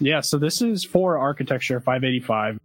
Yeah, so this is for architecture 585.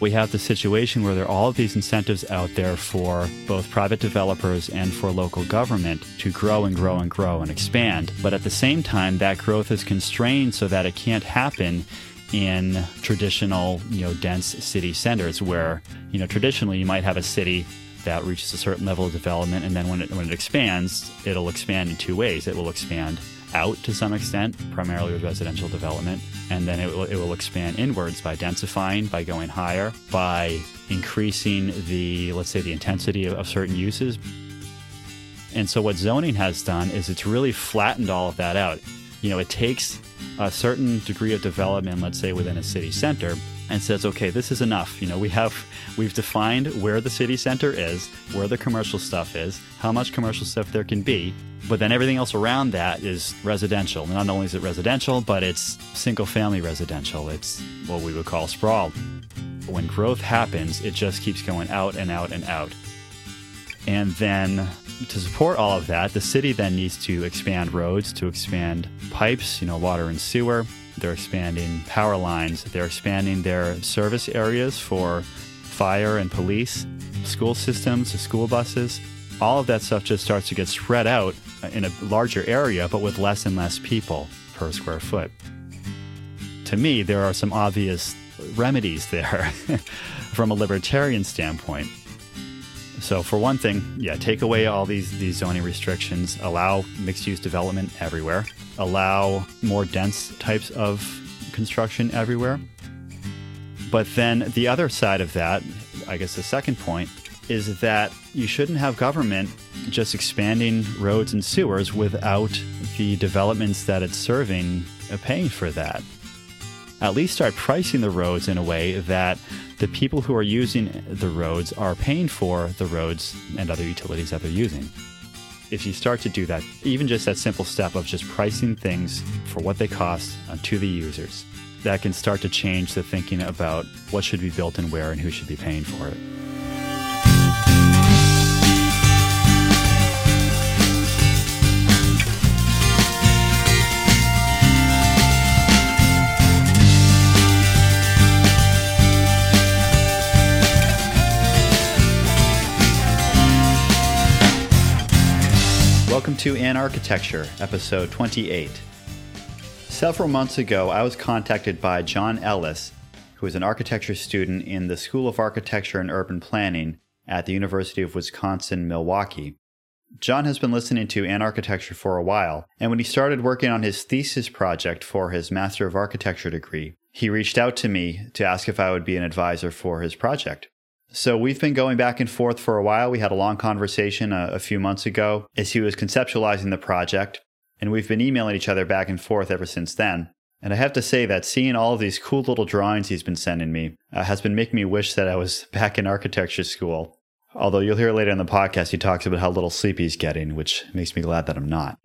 We have the situation where there are all of these incentives out there for both private developers and for local government to grow and grow and grow and expand. But at the same time, that growth is constrained so that it can't happen in traditional, you know, dense city centers where, you know, traditionally you might have a city that reaches a certain level of development and then when it when it expands, it'll expand in two ways. It will expand out to some extent, primarily with residential development, and then it will, it will expand inwards by densifying, by going higher, by increasing the, let's say, the intensity of, of certain uses. And so what zoning has done is it's really flattened all of that out. You know, it takes a certain degree of development, let's say within a city center, and says, okay, this is enough. You know, we have we've defined where the city center is, where the commercial stuff is, how much commercial stuff there can be, but then everything else around that is residential. Not only is it residential, but it's single family residential. It's what we would call sprawl. When growth happens, it just keeps going out and out and out. And then to support all of that, the city then needs to expand roads, to expand pipes, you know, water and sewer. They're expanding power lines. They're expanding their service areas for fire and police, school systems, school buses. All of that stuff just starts to get spread out in a larger area, but with less and less people per square foot. To me, there are some obvious remedies there from a libertarian standpoint. So for one thing, yeah, take away all these these zoning restrictions, allow mixed use development everywhere, allow more dense types of construction everywhere. But then the other side of that, I guess the second point is that you shouldn't have government just expanding roads and sewers without the developments that it's serving uh, paying for that. At least start pricing the roads in a way that the people who are using the roads are paying for the roads and other utilities that they're using. If you start to do that, even just that simple step of just pricing things for what they cost uh, to the users, that can start to change the thinking about what should be built and where and who should be paying for it. Welcome to Anarchitecture, episode 28. Several months ago, I was contacted by John Ellis, who is an architecture student in the School of Architecture and Urban Planning at the University of Wisconsin Milwaukee. John has been listening to Anarchitecture for a while, and when he started working on his thesis project for his Master of Architecture degree, he reached out to me to ask if I would be an advisor for his project. So we've been going back and forth for a while. We had a long conversation a, a, few months ago as he was conceptualizing the project, and we've been emailing each other back and forth ever since then. And I have to say that seeing all of these cool little drawings he's been sending me uh, has been making me wish that I was back in architecture school. Although you'll hear later in the podcast, he talks about how little sleep he's getting, which makes me glad that I'm not.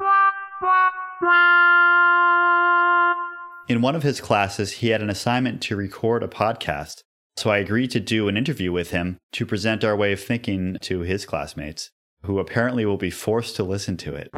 In one of his classes, he had an assignment to record a podcast. So I agreed to do an interview with him to present our way of thinking to his classmates, who apparently will be forced to listen to it.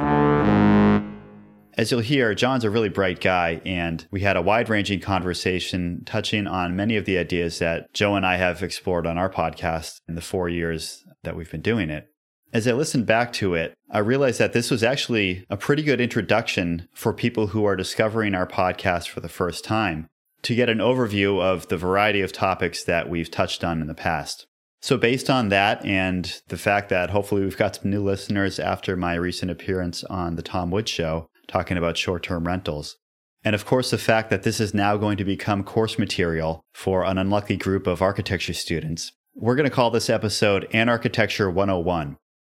As you'll hear, John's a really bright guy, and we had a wide ranging conversation touching on many of the ideas that Joe and I have explored on our podcast in the four years that we've been doing it. As I listened back to it, I realized that this was actually a pretty good introduction for people who are discovering our podcast for the first time to get an overview of the variety of topics that we've touched on in the past. So, based on that and the fact that hopefully we've got some new listeners after my recent appearance on the Tom Woods Show talking about short term rentals, and of course the fact that this is now going to become course material for an unlucky group of architecture students, we're going to call this episode Anarchitecture 101.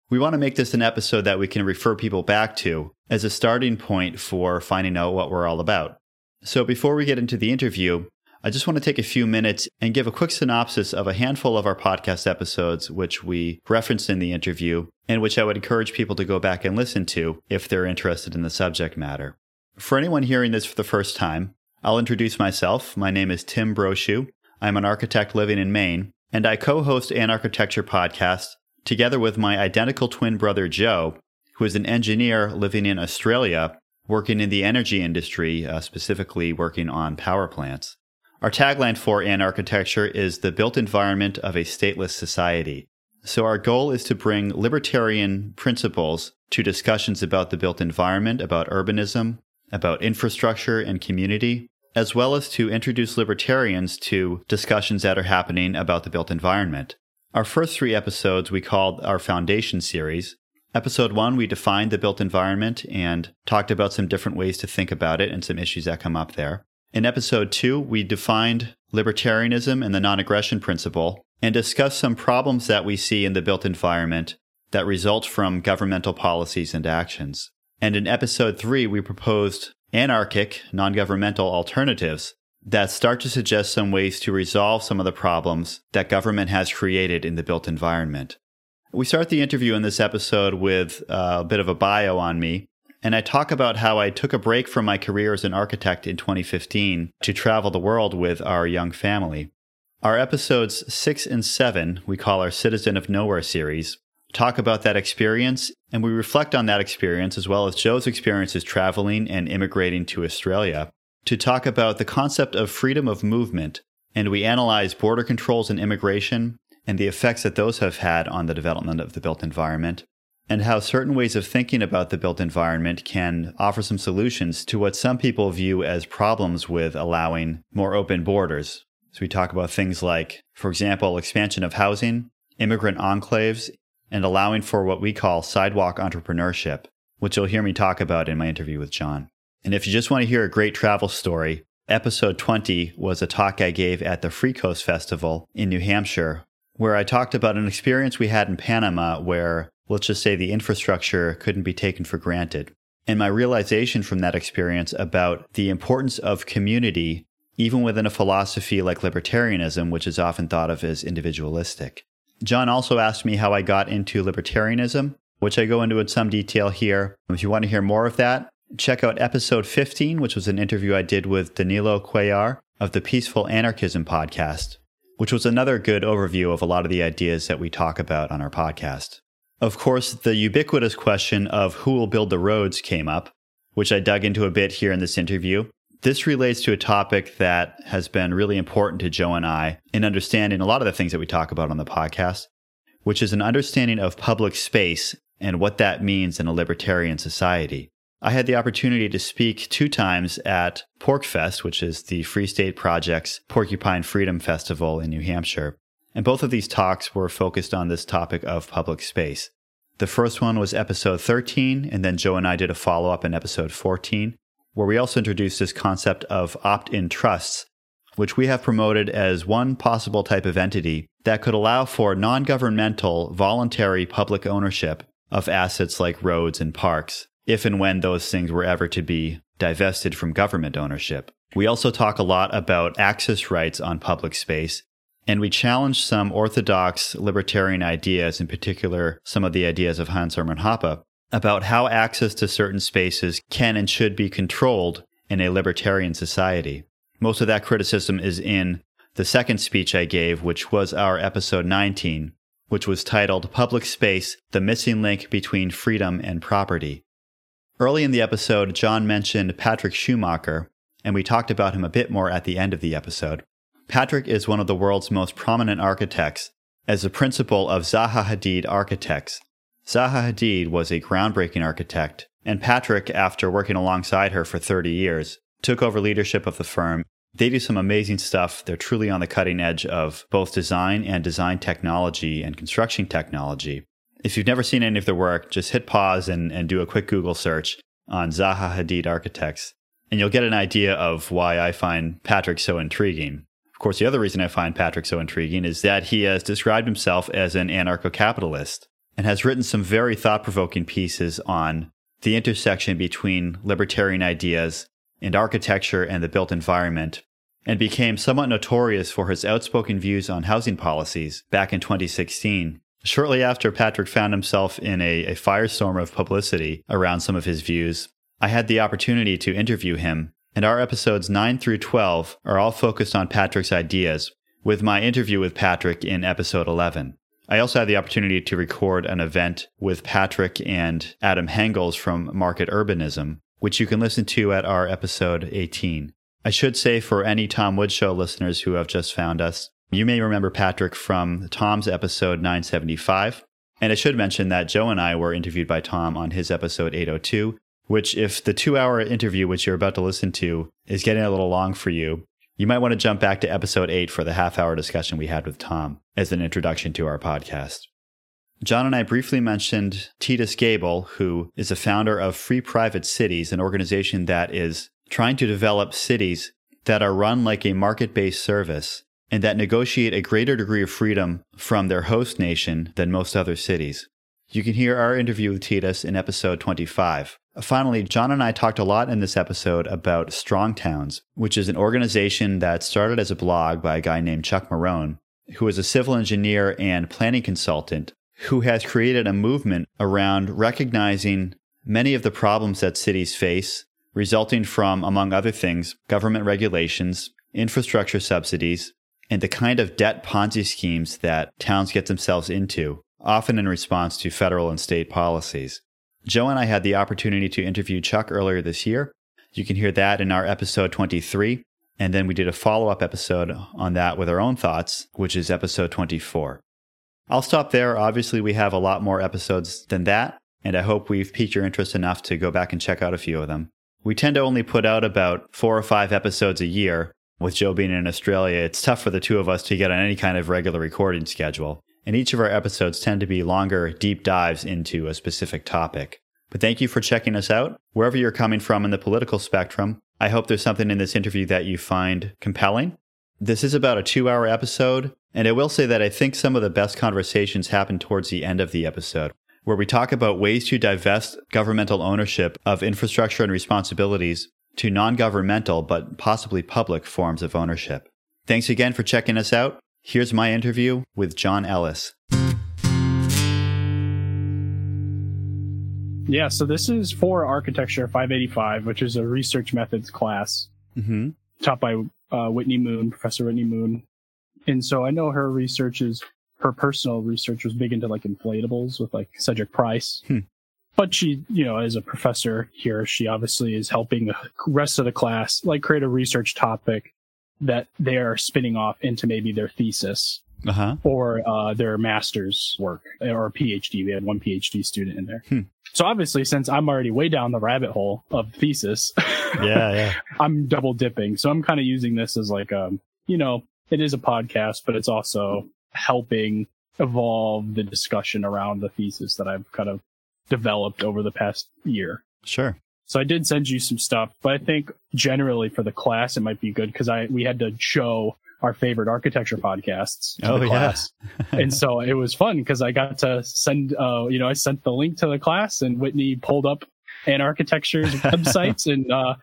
We want to make this an episode that we can refer people back to as a starting point for finding out what we're all about. So, before we get into the interview, I just want to take a few minutes and give a quick synopsis of a handful of our podcast episodes, which we referenced in the interview, and which I would encourage people to go back and listen to if they're interested in the subject matter. For anyone hearing this for the first time, I'll introduce myself. My name is Tim Brochu. I'm an architect living in Maine, and I co host an architecture podcast together with my identical twin brother Joe, who is an engineer living in Australia working in the energy industry, uh, specifically working on power plants. Our tagline for Anarchitecture is the built environment of a stateless society. So, our goal is to bring libertarian principles to discussions about the built environment, about urbanism, about infrastructure and community, as well as to introduce libertarians to discussions that are happening about the built environment. Our first three episodes we called our Foundation series. Episode one, we defined the built environment and talked about some different ways to think about it and some issues that come up there. In episode two, we defined libertarianism and the non aggression principle and discussed some problems that we see in the built environment that result from governmental policies and actions. And in episode three, we proposed anarchic, non governmental alternatives that start to suggest some ways to resolve some of the problems that government has created in the built environment. We start the interview in this episode with uh, a bit of a bio on me, and I talk about how I took a break from my career as an architect in 2015 to travel the world with our young family. Our episodes 6 and 7, we call our Citizen of Nowhere series, talk about that experience and we reflect on that experience as well as Joe's experiences traveling and immigrating to Australia to talk about the concept of freedom of movement. And we analyze border controls and immigration and the effects that those have had on the development of the built environment, and how certain ways of thinking about the built environment can offer some solutions to what some people view as problems with allowing more open borders. So we talk about things like, for example, expansion of housing, immigrant enclaves, and allowing for what we call sidewalk entrepreneurship, which you'll hear me talk about in my interview with John. And if you just want to hear a great travel story, episode 20 was a talk I gave at the Free Coast Festival in New Hampshire, where I talked about an experience we had in Panama where, let's just say, the infrastructure couldn't be taken for granted. And my realization from that experience about the importance of community, even within a philosophy like libertarianism, which is often thought of as individualistic. John also asked me how I got into libertarianism, which I go into in some detail here. If you want to hear more of that, check out episode 15, which was an interview I did with Danilo Cuellar of the Peaceful Anarchism podcast, which was another good overview of a lot of the ideas that we talk about on our podcast. Of course, the ubiquitous question of who will build the roads came up, which I dug into a bit here in this interview. This relates to a topic that has been really important to Joe and I in understanding a lot of the things that we talk about on the podcast, which is an understanding of public space and what that means in a libertarian society. I had the opportunity to speak two times at PorcFest, which is the Free State Project's Porcupine Freedom Festival in New Hampshire. And both of these talks were focused on this topic of public space. The first one was episode 13, and then Joe and I did a follow up in episode 14 where we also introduced this concept of opt in trusts, which we have promoted as one possible type of entity that could allow for non governmental, voluntary public ownership of assets like roads and parks, if and when those things were ever to be divested from government ownership. We also talk a lot about access rights on public space, and we challenge some orthodox libertarian ideas, in particular some of the ideas of Hans Hermann Hoppe, about how access to certain spaces can and should be controlled in a libertarian society. Most of that criticism is in the second speech I gave, which was our episode 19, which was titled Public Space The Missing Link Between Freedom and Property. Early in the episode, John mentioned Patrick Schumacher, and we talked about him a bit more at the end of the episode. Patrick is one of the world's most prominent architects as the principal of Zaha Hadid Architects, Zaha Hadid was a groundbreaking architect, and Patrick, after working alongside her for 30 years, took over leadership of the firm. They do some amazing stuff. They're truly on the cutting edge of both design and design technology and construction technology. If you've never seen any of their work, just hit pause and, and do a quick Google search on Zaha Hadid Architects, and you'll get an idea of why I find Patrick so intriguing. Of course, the other reason I find Patrick so intriguing is that he has described himself as an anarcho capitalist and has written some very thought provoking pieces on the intersection between libertarian ideas and architecture and the built environment, and became somewhat notorious for his outspoken views on housing policies back in 2016. Shortly after Patrick found himself in a, a firestorm of publicity around some of his views, I had the opportunity to interview him, and our episodes 9 through 12 are all focused on Patrick's ideas, with my interview with Patrick in episode 11. I also had the opportunity to record an event with Patrick and Adam Hengels from Market Urbanism, which you can listen to at our episode 18. I should say for any Tom Woods Show listeners who have just found us, you may remember Patrick from Tom's episode 975. And I should mention that Joe and I were interviewed by Tom on his episode 802, which, if the two hour interview, which you're about to listen to, is getting a little long for you, you might want to jump back to episode 8 for the half hour discussion we had with Tom as an introduction to our podcast. John and I briefly mentioned Titus Gebel, who is a founder of Free Private Cities, an organization that is trying to develop cities that are run like a market based service and that negotiate a greater degree of freedom from their host nation than most other cities. You can hear our interview with Titus in episode 25. Finally, John and I talked a lot in this episode about Strong Towns, which is an organization that started as a blog by a guy named Chuck Marohn, who is a civil engineer and planning consultant who has created a movement around recognizing many of the problems that cities face, resulting from, among other things, government regulations, infrastructure subsidies, and the kind of debt Ponzi schemes that towns get themselves into, often in response to federal and state policies. Joe and I had the opportunity to interview Chuck earlier this year. You can hear that in our episode 23. And then we did a follow up episode on that with our own thoughts, which is episode 24. I'll stop there. Obviously, we have a lot more episodes than that, and I hope we've piqued your interest enough to go back and check out a few of them. We tend to only put out about four or five episodes a year. With Joe being in Australia, it's tough for the two of us to get on any kind of regular recording schedule. And each of our episodes tend to be longer, deep dives into a specific topic. But thank you for checking us out. Wherever you're coming from in the political spectrum, I hope there's something in this interview that you find compelling. This is about a two hour episode, and I will say that I think some of the best conversations happen towards the end of the episode, where we talk about ways to divest governmental ownership of infrastructure and responsibilities to non governmental but possibly public forms of ownership. Thanks again for checking us out. Here's my interview with John Ellis. Yeah, so this is for Architecture 585, which is a research methods class Mm-hmm. taught by uh, Whitney Moon, Professor Whitney Moon. And so I know her research is, her personal research was big into like inflatables with like Cedric Price. Hmm. But she, you know, as a professor here, she obviously is helping the rest of the class like create a research topic that they are spinning off into maybe their thesis Uh huh. or uh, their master's work or PhD. We had one PhD student in there. Hmm. So obviously, since I'm already way down the rabbit hole of thesis, Yeah, yeah. I'm double dipping. So I'm kind of using this as like, um, you know, it is a podcast, but it's also helping evolve the discussion around the thesis that I've kind of developed over the past year. Sure. So I did send you some stuff, but I think generally for the class, it might be good because I, we had to show our favorite architecture podcasts to Oh, the yeah. and so it was fun because I got to send, uh, you know, I sent the link to the class and Whitney pulled up Anarchitecture's websites and, uh,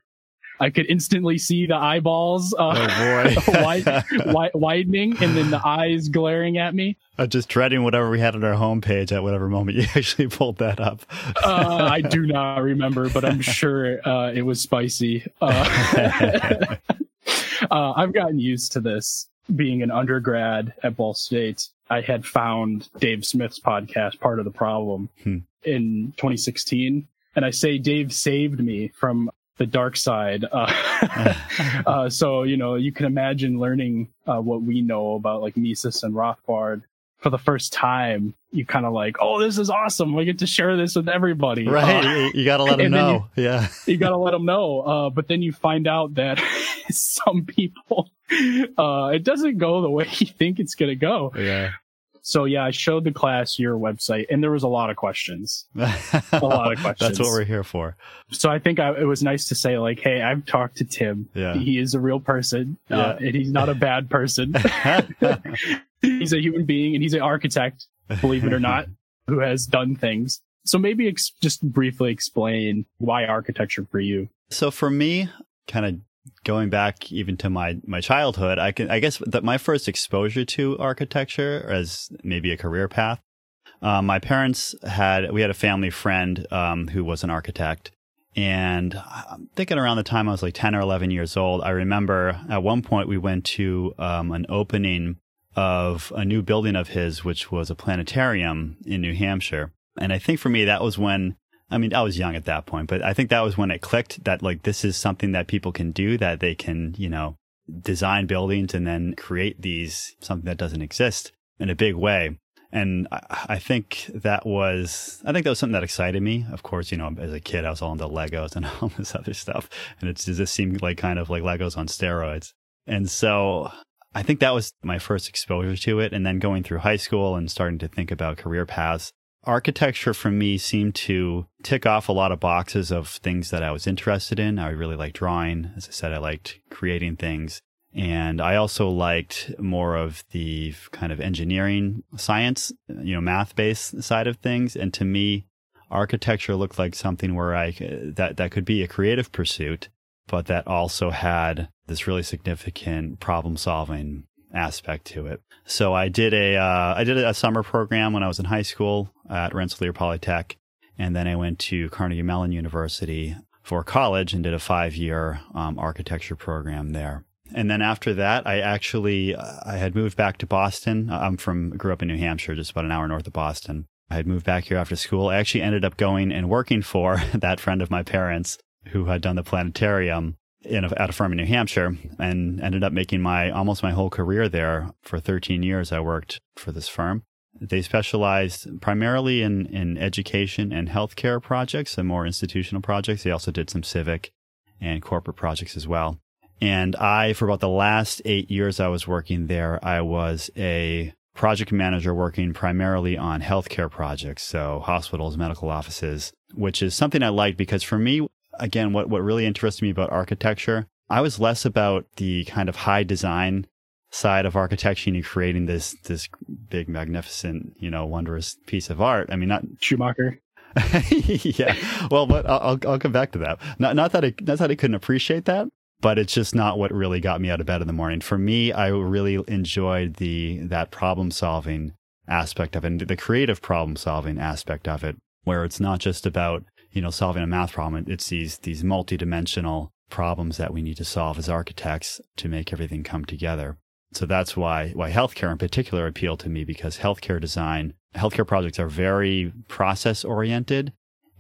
I could instantly see the eyeballs, uh, Oh boy. wide, wi- widening and then the eyes glaring at me. I'm just dreading whatever we had on our homepage at whatever moment you actually pulled that up. Uh, I do not remember, but I'm sure, uh, it was spicy. Uh, uh, I've gotten used to this being an undergrad at Ball State. I had found Dave Smith's podcast, Part of the Problem, Hmm. in 2016. And I say Dave saved me from the dark side. Uh, uh, so, you know, you can imagine learning uh, what we know about like Mises and Rothbard for the first time. You kind of like, oh, this is awesome. We get to share this with everybody. right. Uh, you- you got to let them know. yeah. you gotta let them know. Uh, but then you find out that some people, uh, it doesn't go the way you think it's gonna go. Yeah. So yeah, I showed the class your website and there was a lot of questions. a lot of questions. That's what we're here for. So I think I, it was nice to say like, Hey, I've talked to Tim. Yeah. He is a real person, uh, and he's not a bad person. he's a human being and he's an architect, believe it or not, who has done things. So maybe ex- just briefly explain why architecture for you. So for me, kind of going back even to my my childhood, I can I guess that my first exposure to architecture as maybe a career path. Um, my parents had we had a family friend um, who was an architect, and I'm thinking around the time I was like ten or eleven years old, I remember at one point we went to um, an opening of a new building of his, which was a planetarium in New Hampshire, and I think for me that was when I mean, I was young at that point, but I think that was when it clicked that like this is something that people can do that they can, you know, design buildings and then create these something that doesn't exist in a big way. And I, I think that was, I think that was something that excited me. Of course, you know, as a kid, I was all into Legos and all this other stuff. And it just seemed like kind of like Legos on steroids. And so I think that was my first exposure to it. And then going through high school and starting to think about career paths, architecture for me seemed to tick off a lot of boxes of things that I was interested in. I really liked drawing. As I said, I liked creating things. And I also liked more of the kind of engineering, science, you know, math based side of things. And to me, architecture looked like something where I, that, that could be a creative pursuit, but that also had this really significant problem solving aspect to it. So I did a uh, I did a summer program when I was in high school at Rensselaer Polytech, and then I went to Carnegie Mellon University for college and did a five year um, architecture program there. And then after that, I actually uh, I had moved back to Boston. I'm from grew up in New Hampshire, just about an hour north of Boston. I had moved back here after school. I actually ended up going and working for that friend of my parents who had done the planetarium in a, at a firm in New Hampshire and ended up making my almost my whole career there. For 13 years, I worked for this firm. They specialized primarily in, in education and healthcare projects and more institutional projects. They also did some civic and corporate projects as well. And I, for about the last eight years I was working there, I was a project manager working primarily on healthcare projects. So hospitals, medical offices, which is something I liked because for me, again, what, what really interested me about architecture, I was less about the kind of high design side of architecture and creating this this big, magnificent, you know, wondrous piece of art. I mean, not Schumacher. yeah. Well, but I'll I'll come back to that. Not not that I not that I couldn't appreciate that, but it's just not what really got me out of bed in the morning. For me, I really enjoyed the that problem solving aspect of it, the creative problem solving aspect of it, where it's not just about you know, solving a math problem. It's these, these multidimensional problems that we need to solve as architects to make everything come together. So that's why, why healthcare in particular appealed to me because healthcare design, healthcare projects are very process oriented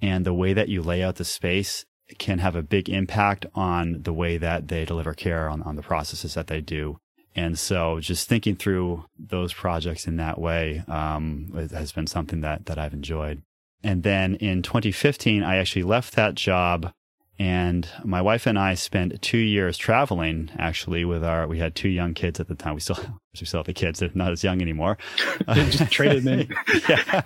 and the way that you lay out the space can have a big impact on the way that they deliver care on, on the processes that they do. And so just thinking through those projects in that way um, has been something that, that I've enjoyed. And then in 2015, I actually left that job and my wife and I spent two years traveling actually with our, we had two young kids at the time. We still, we still have the kids. They're not as young anymore. just traded me. yeah.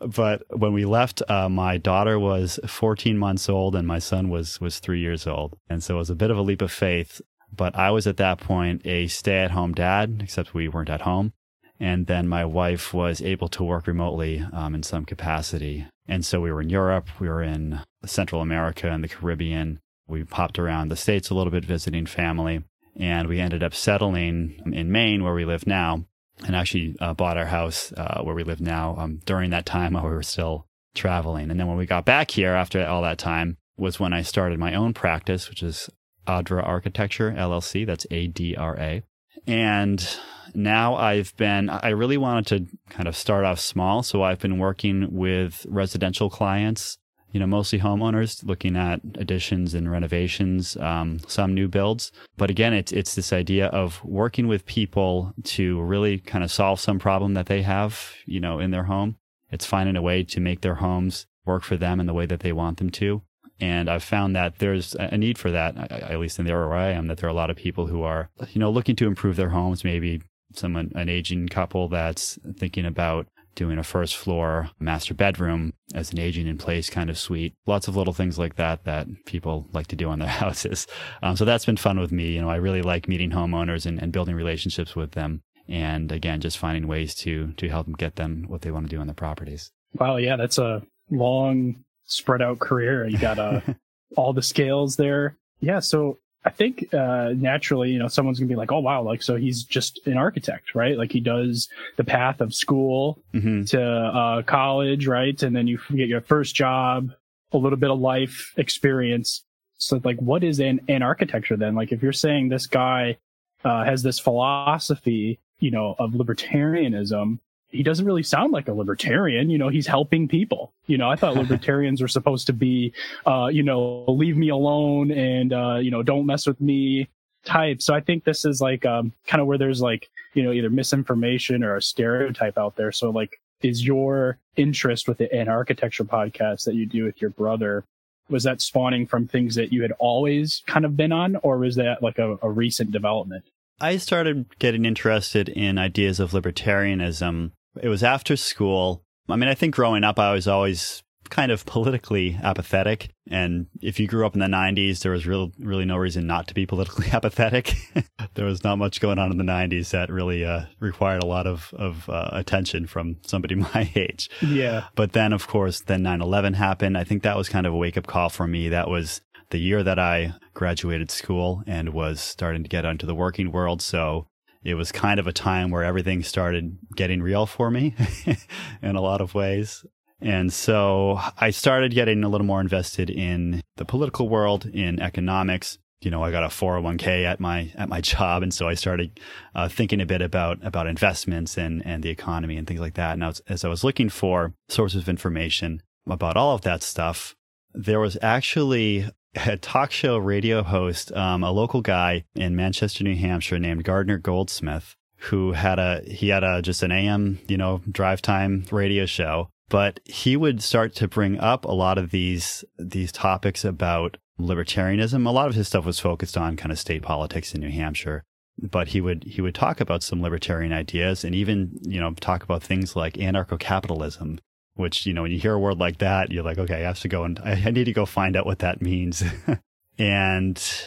but when we left, uh, my daughter was 14 months old and my son was, was three years old. And so it was a bit of a leap of faith. But I was at that point a stay at home dad, except we weren't at home. And then my wife was able to work remotely um, in some capacity. And so we were in Europe, we were in Central America and the Caribbean. We popped around the States a little bit visiting family. And we ended up settling in Maine, where we live now, and actually uh, bought our house uh, where we live now um, during that time while we were still traveling. And then when we got back here after all that time was when I started my own practice, which is Adra Architecture LLC. That's A D R A. And now I've been, I really wanted to kind of start off small. So I've been working with residential clients, you know, mostly homeowners looking at additions and renovations, um, some new builds. But again, it's, it's this idea of working with people to really kind of solve some problem that they have, you know, in their home. It's finding a way to make their homes work for them in the way that they want them to. And I've found that there's a need for that, at least in the area where I am, that there are a lot of people who are, you know, looking to improve their homes, maybe someone, an aging couple that's thinking about doing a first floor master bedroom as an aging in place kind of suite. Lots of little things like that that people like to do on their houses. Um, so that's been fun with me. You know, I really like meeting homeowners and, and building relationships with them. And again, just finding ways to, to help them get them what they want to do on their properties. Wow. Yeah. That's a long spread out career. You got uh, all the scales there. Yeah. So I think uh, naturally, you know, someone's gonna be like, "Oh wow, like so he's just an architect, right? Like he does the path of school mm-hmm. to uh, college, right? And then you get your first job, a little bit of life experience. So, like, what is an anarchitecture then? Like, if you're saying this guy uh, has this philosophy, you know, of libertarianism, he doesn't really sound like a libertarian. You know, he's helping people. You know, I thought libertarians were supposed to be, uh, you know, leave me alone and, uh, you know, don't mess with me type. So I think this is like, um, kind of where there's like, you know, either misinformation or a stereotype out there. So like, is your interest with the Anarchitecture podcast that you do with your brother, was that spawning from things that you had always kind of been on, or was that like a, a recent development? I started getting interested in ideas of libertarianism. It was after school. I mean, I think growing up, I was always kind of politically apathetic. And if you grew up in the 90s, there was real, really no reason not to be politically apathetic. there was not much going on in the 90s that really uh, required a lot of, of uh, attention from somebody my age. Yeah. But then, of course, then 9 11 happened. I think that was kind of a wake up call for me. That was the year that I graduated school and was starting to get into the working world. So it was kind of a time where everything started getting real for me in a lot of ways. And so I started getting a little more invested in the political world, in economics. You know, I got a 401k at my at my job, and so I started uh, thinking a bit about about investments and and the economy and things like that. And was, as I was looking for sources of information about all of that stuff, there was actually a talk show radio host, um, a local guy in Manchester, New Hampshire, named Gardner Goldsmith, who had a he had a just an AM, you know, drive time radio show but he would start to bring up a lot of these these topics about libertarianism. A lot of his stuff was focused on kind of state politics in New Hampshire, but he would he would talk about some libertarian ideas and even you know talk about things like anarcho-capitalism. Which you know when you hear a word like that, you're like, okay, I have to go and I, need to go find out what that means. and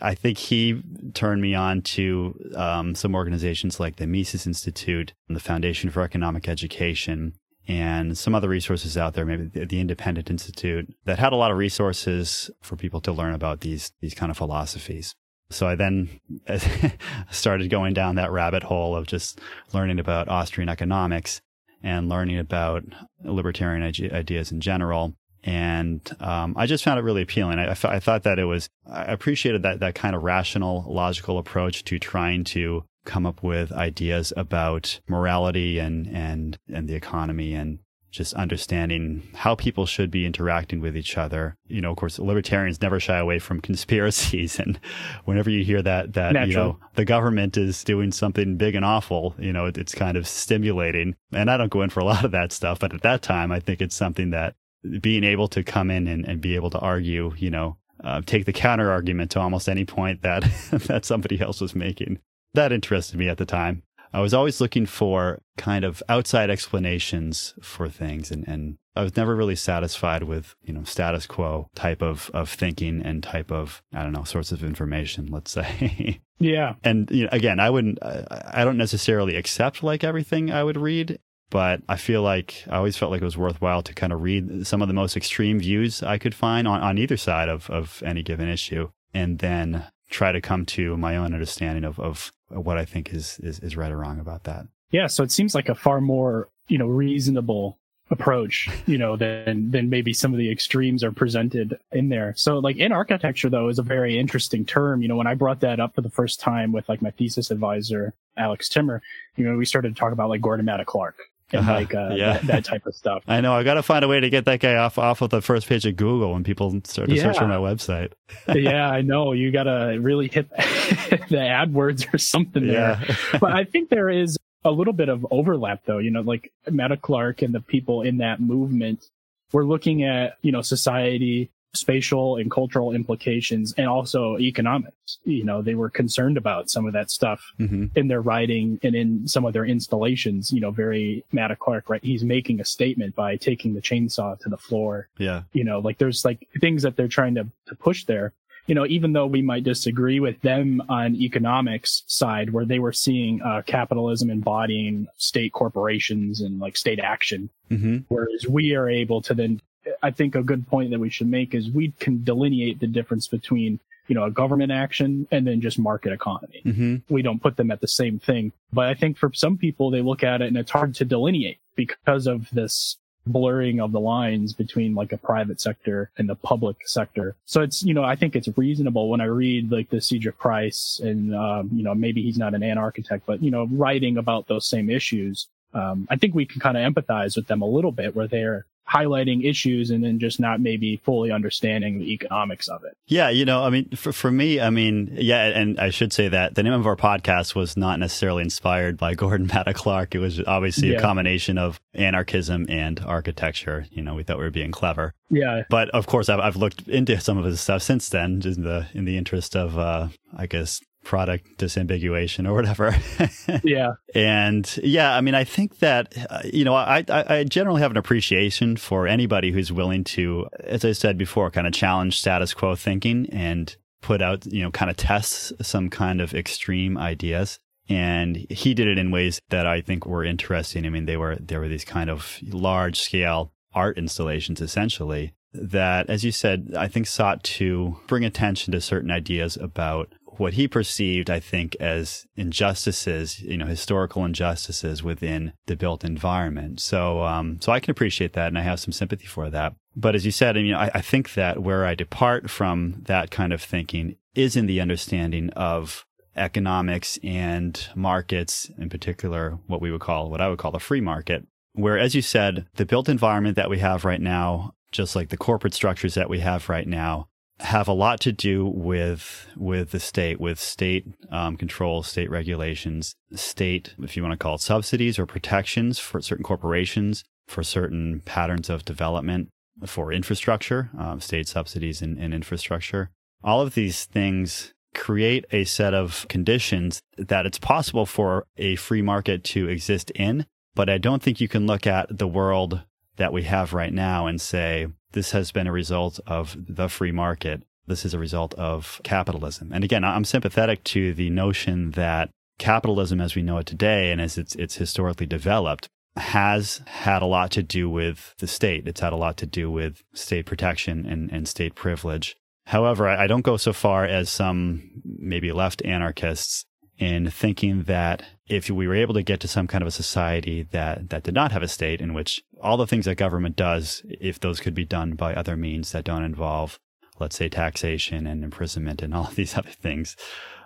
I think he turned me on to um, some organizations like the Mises Institute and the Foundation for Economic Education, and some other resources out there, maybe the, Independent Institute, that had a lot of resources for people to learn about these these kind of philosophies. So I then started going down that rabbit hole of just learning about Austrian economics and learning about libertarian ideas in general. And um, I just found it really appealing. I, I thought that it was, I appreciated that, that kind of rational, logical approach to trying to come up with ideas about morality and and and the economy and just understanding how people should be interacting with each other. You know, of course, libertarians never shy away from conspiracies. And whenever you hear that, that, Natural. you know, the government is doing something big and awful, you know, it, it's kind of stimulating. And I don't go in for a lot of that stuff, but at that time, I think it's something that being able to come in and, and be able to argue, you know, uh, take the counter argument to almost any point that, that somebody else was making that interested me at the time. I was always looking for kind of outside explanations for things and, and I was never really satisfied with, you know, status quo type of, of thinking and type of, I don't know, sorts of information, let's say. yeah. And you know, again, I wouldn't, I, I don't necessarily accept like everything I would read, but I feel like I always felt like it was worthwhile to kind of read some of the most extreme views I could find on, on either side of, of any given issue. And then try to come to my own understanding of, of what I think is, is, is right or wrong about that. Yeah. So it seems like a far more, you know, reasonable approach, you know, than, than maybe some of the extremes are presented in there. So like anarchitecture though is a very interesting term. You know, when I brought that up for the first time with like my thesis advisor, Alex Timmer, you know, we started to talk about like Gordon Matta Clark and uh-huh. like uh, yeah. that, that, type of stuff. I know. I got to find a way to get that guy off off of the first page of Google when people start to yeah. search for my website. yeah, I know. You got to really hit the AdWords or something there. Yeah. but I think there is a little bit of overlap though. You know, like Matta Clark and the people in that movement. We're looking at you know society spatial and cultural implications and also economics. You know, they were concerned about some of that stuff mm-hmm. in their writing and in some of their installations, you know, very Matta Clark, right? He's making a statement by taking the chainsaw to the floor. Yeah. You know, like there's like things that they're trying to, to push there. You know, even though we might disagree with them on economics side, where they were seeing uh, capitalism embodying state corporations and like state action, mm-hmm. whereas we are able to then I think a good point that we should make is we can delineate the difference between you know, a government action and then just market economy. Mm-hmm. We don't put them at the same thing. But I think for some people, they look at it and it's hard to delineate because of this blurring of the lines between like a private sector and the public sector. So it's, you know, I think it's reasonable when I read like the Cedric Price and, um, you know, maybe he's not an architect, but, you know, writing about those same issues um, I think we can kind of empathize with them a little bit where they're highlighting issues and then just not maybe fully understanding the economics of it. Yeah, you know, I mean, for, for me, I mean, yeah, and I should say that the name of our podcast was not necessarily inspired by Gordon Matta Clark. It was obviously yeah. a combination of anarchism and architecture. You know, we thought we were being clever. Yeah. But of course, I've, I've looked into some of his stuff since then, in the in the interest of, uh, I guess, product disambiguation or whatever. yeah. And yeah, I mean, I think that, uh, you know, I, I, I, generally have an appreciation for anybody who's willing to, as I said before, kind of challenge status quo thinking and put out, you know, kind of test some kind of extreme ideas. And he did it in ways that I think were interesting. I mean, they were, there were these kind of large scale art installations essentially that, as you said, I think sought to bring attention to certain ideas about what he perceived, I think, as injustices, you know, historical injustices within the built environment. So, um, so I can appreciate that, and I have some sympathy for that. But as you said, I mean, I, I think that where I depart from that kind of thinking is in the understanding of economics and markets, in particular, what we would call, what I would call the free market, where, as you said, the built environment that we have right now, just like the corporate structures that we have right now, have a lot to do with with the state, with state um, control, state regulations, state, if you want to call it subsidies or protections for certain corporations, for certain patterns of development, for infrastructure, um, state subsidies and infrastructure. All of these things create a set of conditions that it's possible for a free market to exist in. But I don't think you can look at the world that we have right now and say, this has been a result of the free market. This is a result of capitalism. And again, I'm sympathetic to the notion that capitalism as we know it today and as it's, it's historically developed has had a lot to do with the state. It's had a lot to do with state protection and, and state privilege. However, I, I don't go so far as some maybe left anarchists in thinking that if we were able to get to some kind of a society that, that did not have a state in which all the things that government does, if those could be done by other means that don't involve, let's say, taxation and imprisonment and all these other things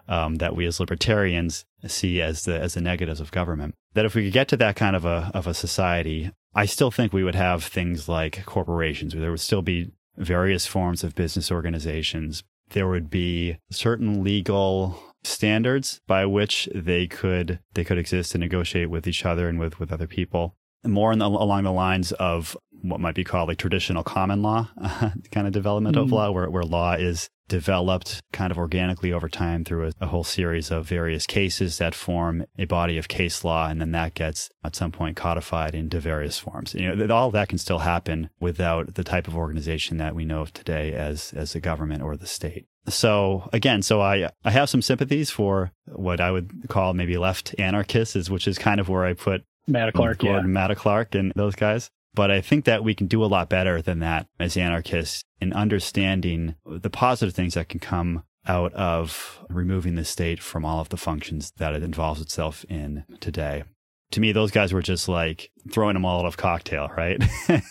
um, that we as libertarians see as the as the negatives of government, that if we could get to that kind of a of a society, I still think we would have things like corporations, where there would still be various forms of business organizations. There would be certain legal standards by which they could they could exist and negotiate with each other and with with other people. More the, along the lines of what might be called like traditional common law kind of development mm. of law where, where law is developed kind of organically over time through a, a, whole series of various cases that form a body of case law and then that gets at some point codified into various forms. You know all of that can still happen without the type of organization that we know of today as as the government or the state so again, so I I have some sympathies for what I would call maybe left anarchists, which is kind of where I put Matta Clark, Gordon, yeah. Matta Clark, and those guys. But I think that we can do a lot better than that as anarchists in understanding the positive things that can come out of removing the state from all of the functions that it involves itself in today to me, those guys were just like throwing a Molotov cocktail, right?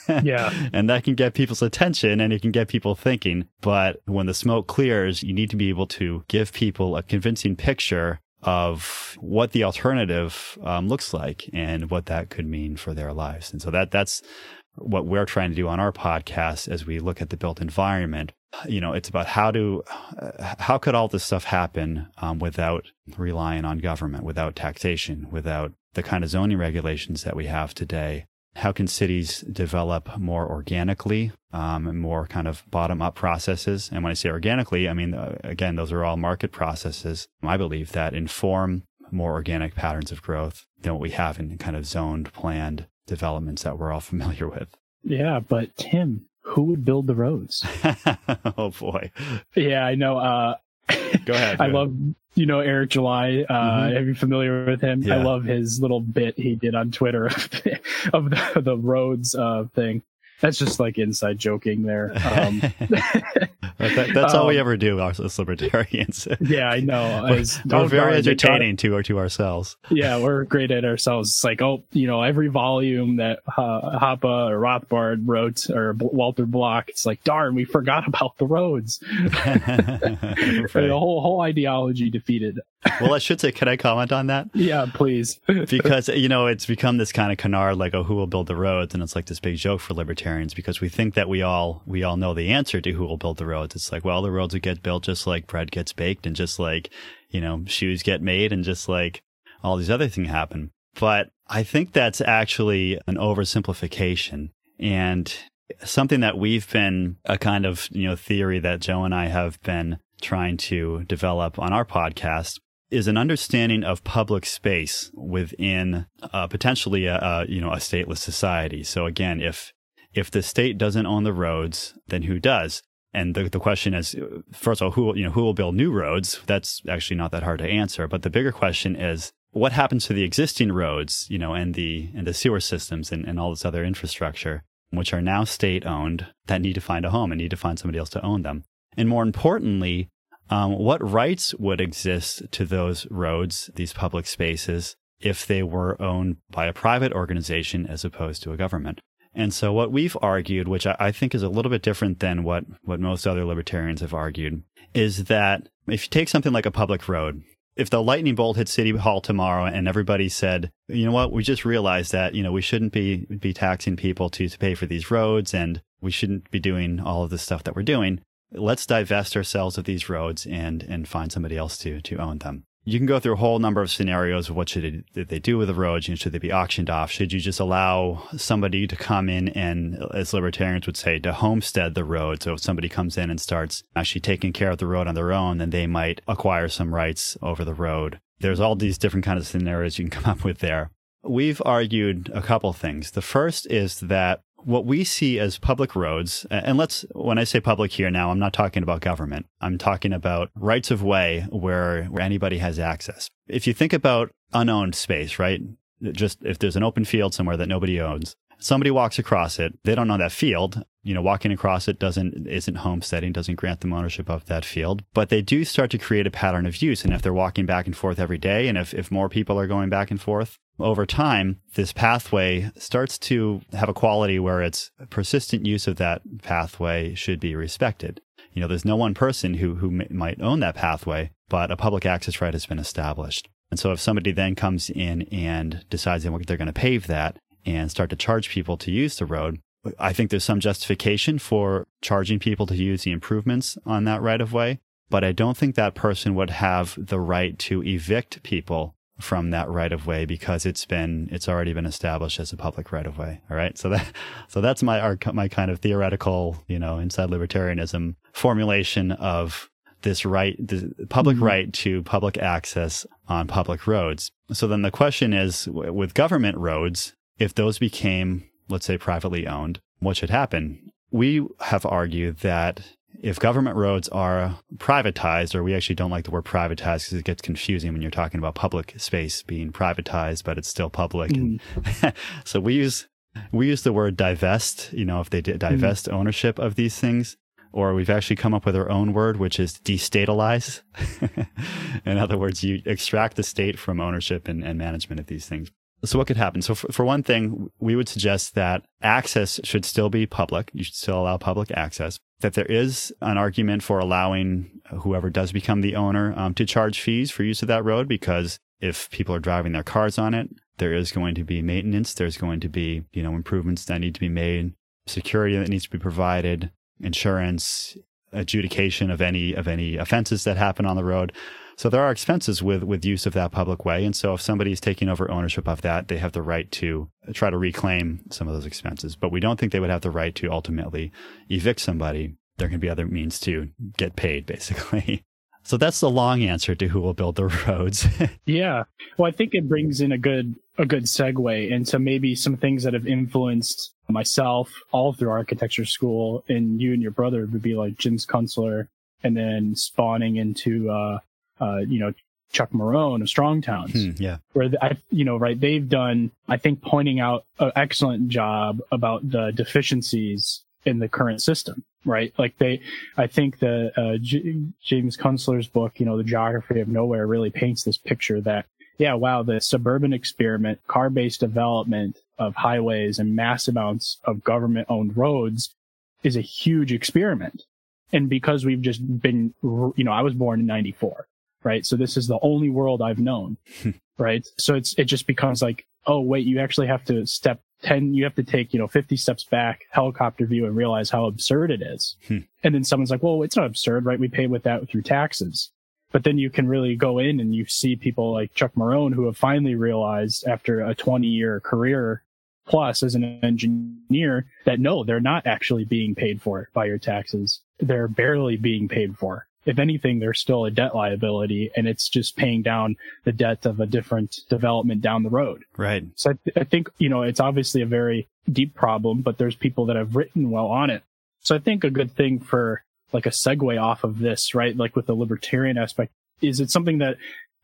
yeah. and that can get people's attention and it can get people thinking. But when the smoke clears, you need to be able to give people a convincing picture of what the alternative um, looks like and what that could mean for their lives. And so that that's what we're trying to do on our podcast as we look at the built environment. You know, it's about how to, uh, how could all this stuff happen um, without relying on government, without taxation, without the kind of zoning regulations that we have today. How can cities develop more organically, um, and more kind of bottom up processes? And when I say organically, I mean, uh, again, those are all market processes, I believe, that inform more organic patterns of growth than what we have in kind of zoned, planned developments that we're all familiar with. Yeah, but Tim, who would build the roads? oh boy. Yeah, I know. Uh, go ahead. I ahead. love you know Eric July. Uh, mm-hmm. Are you familiar with him? Yeah. I love his little bit he did on Twitter of the, the roads uh, thing. That's just like inside joking there. Um, that, that's um, all we um, ever do, as libertarians. yeah, I know. we're, we're very entertaining to or to ourselves. Yeah, we're great at ourselves. It's like, oh, you know, every volume that uh, Hoppe or Rothbard wrote or Walter Block, it's like, darn, we forgot about the roads. right. The whole whole ideology defeated. well, I should say, can I comment on that? Yeah, please. because, you know, it's become this kind of canard, like, oh, who will build the roads? And it's like this big joke for libertarians because we think that we all, we all know the answer to who will build the roads. It's like, well, the roads will get built just like bread gets baked and just like, you know, shoes get made and just like all these other things happen. But I think that's actually an oversimplification and something that we've been a kind of, you know, theory that Joe and I have been trying to develop on our podcast is an understanding of public space within uh, potentially a, a, you know a stateless society. So again, if if the state doesn't own the roads, then who does? And the, the question is, first of all, who you know who will build new roads? That's actually not that hard to answer. But the bigger question is, what happens to the existing roads, you know, and the and the sewer systems and, and all this other infrastructure, which are now state owned, that need to find a home and need to find somebody else to own them. And more importantly, um, what rights would exist to those roads, these public spaces, if they were owned by a private organization as opposed to a government? And so what we've argued, which I think is a little bit different than what, what most other libertarians have argued, is that if you take something like a public road, if the lightning bolt hit City Hall tomorrow and everybody said, you know what, we just realized that, you know, we shouldn't be, be taxing people to, to pay for these roads and we shouldn't be doing all of the stuff that we're doing let's divest ourselves of these roads and and find somebody else to to own them. You can go through a whole number of scenarios of what should they do with the roads. You know, should they be auctioned off? Should you just allow somebody to come in and, as libertarians would say, to homestead the road? So if somebody comes in and starts actually taking care of the road on their own, then they might acquire some rights over the road. There's all these different kind of scenarios you can come up with there. We've argued a couple things. The first is that what we see as public roads, and let's, when I say public here now, I'm not talking about government. I'm talking about rights of way where, where anybody has access. If you think about unowned space, right? Just if there's an open field somewhere that nobody owns, somebody walks across it, they don't know that field. You know, walking across it doesn't, isn't homesteading, doesn't grant them ownership of that field, but they do start to create a pattern of use. And if they're walking back and forth every day, and if, if more people are going back and forth, over time, this pathway starts to have a quality where its persistent use of that pathway should be respected. You know, there's no one person who, who might own that pathway, but a public access right has been established. And so if somebody then comes in and decides they're going to pave that and start to charge people to use the road, I think there's some justification for charging people to use the improvements on that right of way. But I don't think that person would have the right to evict people from that right of way because it's been it's already been established as a public right of way. All right, so that so that's my our, my kind of theoretical you know inside libertarianism formulation of this right the public mm-hmm. right to public access on public roads. So then the question is with government roads, if those became let's say privately owned, what should happen? We have argued that if government roads are privatized, or we actually don't like the word privatized because it gets confusing when you're talking about public space being privatized, but it's still public. Mm. so we use we use the word divest. You know, if they mm. divest mm. ownership of these things, or we've actually come up with our own word, which is destatalize. In other words, you extract the state from ownership and, and management of these things. So what could happen? So for, for, one thing, we would suggest that access should still be public. You should still allow public access. That there is an argument for allowing whoever does become the owner um, to charge fees for use of that road because if people are driving their cars on it, there is going to be maintenance. There's going to be, you know, improvements that need to be made, security that needs to be provided, insurance, adjudication of any, of any offenses that happen on the road. So there are expenses with, with use of that public way. And so if somebody is taking over ownership of that, they have the right to try to reclaim some of those expenses. But we don't think they would have the right to ultimately evict somebody. There can be other means to get paid, basically. So that's the long answer to who will build the roads. yeah. Well, I think it brings in a good a good segue into maybe some things that have influenced myself all through architecture school and you and your brother would be like Jim's Kunstler and then spawning into uh, uh, you know, Chuck Marohn of Strong Towns. Hmm, yeah. Where I, you know, right, they've done, I think, pointing out an excellent job about the deficiencies in the current system, right? Like they, I think the uh, J- James Kunstler's book, you know, the geography of nowhere, really paints this picture that, yeah, wow, the suburban experiment, car-based development of highways and mass amounts of government-owned roads is a huge experiment. And because we've just been, you know, I was born in '94 right? So this is the only world I've known, right? So it's, it just becomes like, oh, wait, you actually have to step 10, you have to take, you know, 50 steps back, helicopter view and realize how absurd it is. Hmm. And then someone's like, well, it's not absurd, right? We pay with that through taxes. But then you can really go in and you see people like Chuck Marohn who have finally realized after a 20 year career plus as an engineer that no, they're not actually being paid for by your taxes. They're barely being paid for. If anything, they're still a debt liability and it's just paying down the debt of a different development down the road. Right. So I, th- I think, you know, it's obviously a very deep problem, but there's people that have written well on it. So I think a good thing for like a segue off of this, right? Like with the libertarian aspect, is it something that,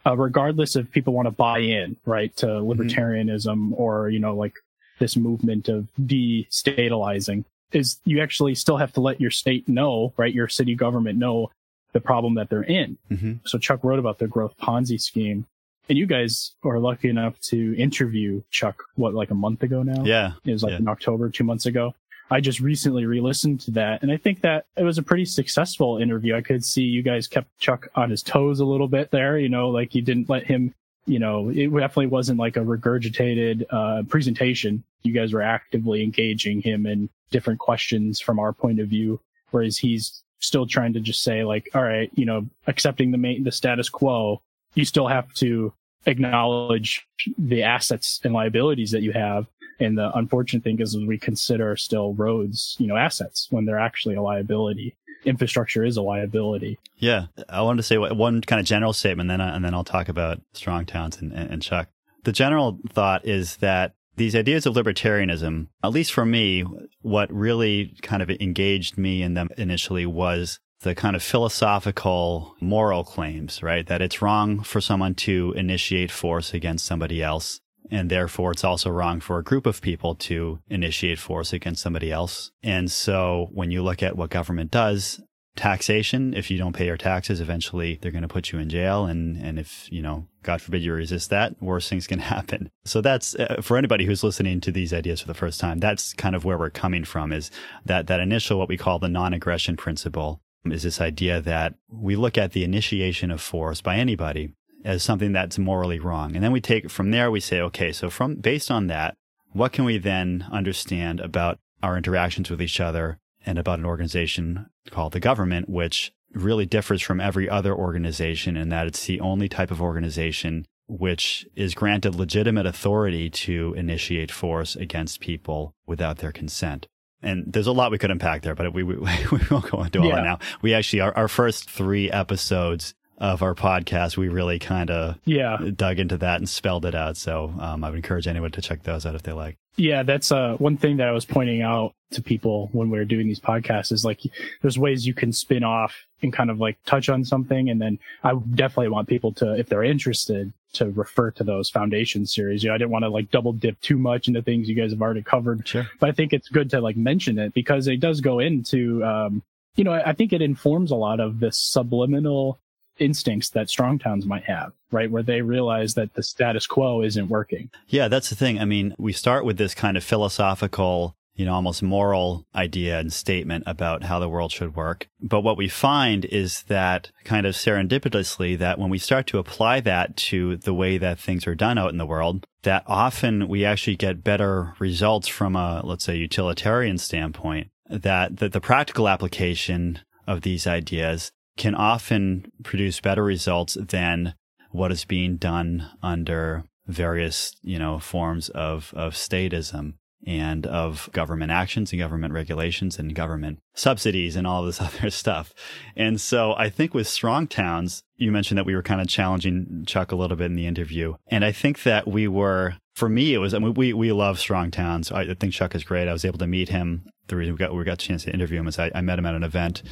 uh, regardless if people want to buy in, right, to libertarianism or, you know, like this movement of destatalizing, is you actually still have to let your state know, right, your city government know the problem that they're in. hmm So Chuck wrote about the growth Ponzi scheme. And you guys are lucky enough to interview Chuck, what, like a month ago now? Yeah. It was like Yeah. in October, two months ago. I just recently re-listened to that, and I think that it was a pretty successful interview. I could see you guys kept Chuck on his toes a little bit there. You know, like you didn't let him. You know, it definitely wasn't like a regurgitated uh, presentation. You guys were actively engaging him in different questions from our point of view, whereas he's still trying to just say like, all right, you know, accepting the main, the status quo, you still have to acknowledge the assets and liabilities that you have and the unfortunate thing is we consider still roads, you know, assets when they're actually a liability. Infrastructure is a liability. Yeah, I wanted to say one kind of general statement, then I, and then I'll talk about strong towns and, and, and Chuck. The general thought is that these ideas of libertarianism, at least for me, what really kind of engaged me in them initially was the kind of philosophical moral claims, right? That it's wrong for someone to initiate force against somebody else. And therefore, it's also wrong for a group of people to initiate force against somebody else. And so when you look at what government does, taxation, if you don't pay your taxes, eventually they're going to put you in jail. And, and if, you know, God forbid you resist that, worse things can happen. So that's uh, for anybody who's listening to these ideas for the first time. That's kind of where we're coming from is that, that initial, what we call the non-aggression principle is this idea that we look at the initiation of force by anybody as something that's morally wrong. And then we take from there, we say, okay, so from based on that, what can we then understand about our interactions with each other and about an organization called the government, which really differs from every other organization in that it's the only type of organization which is granted legitimate authority to initiate force against people without their consent. And there's a lot we could unpack there, but we, we, we won't go into all Yeah. that now. We actually, our, our first three episodes of our podcast, we really kind of Yeah. dug into that and spelled it out. So um, I would encourage anyone to check those out if they like. Yeah. That's uh, one thing that I was pointing out to people when we were doing these podcasts is like there's ways you can spin off and kind of like touch on something. And then I definitely want people to, if they're interested, to refer to those foundation series. You know, I didn't want to like double dip too much into things you guys have already covered. Sure. but I think it's good to like mention it because it does go into, um, you know, I I think it informs a lot of the subliminal instincts that strong towns might have, right? Where they realize that the status quo isn't working. Yeah, that's the thing. I mean, we start with this kind of philosophical, you know, almost moral idea and statement about how the world should work. But what we find is that kind of serendipitously that when we start to apply that to the way that things are done out in the world, that often we actually get better results from a, let's say, utilitarian standpoint, that, that the practical application of these ideas can often produce better results than what is being done under various, you know, forms of, of statism and of government actions and government regulations and government subsidies and all this other stuff. And so I think with strong towns, you mentioned that we were kind of challenging Chuck a little bit in the interview. And I think that we were, for me, it was, I mean, we, we love strong towns. I think Chuck is great. I was able to meet him. The reason we got, we got a chance to interview him is I, I met him at an event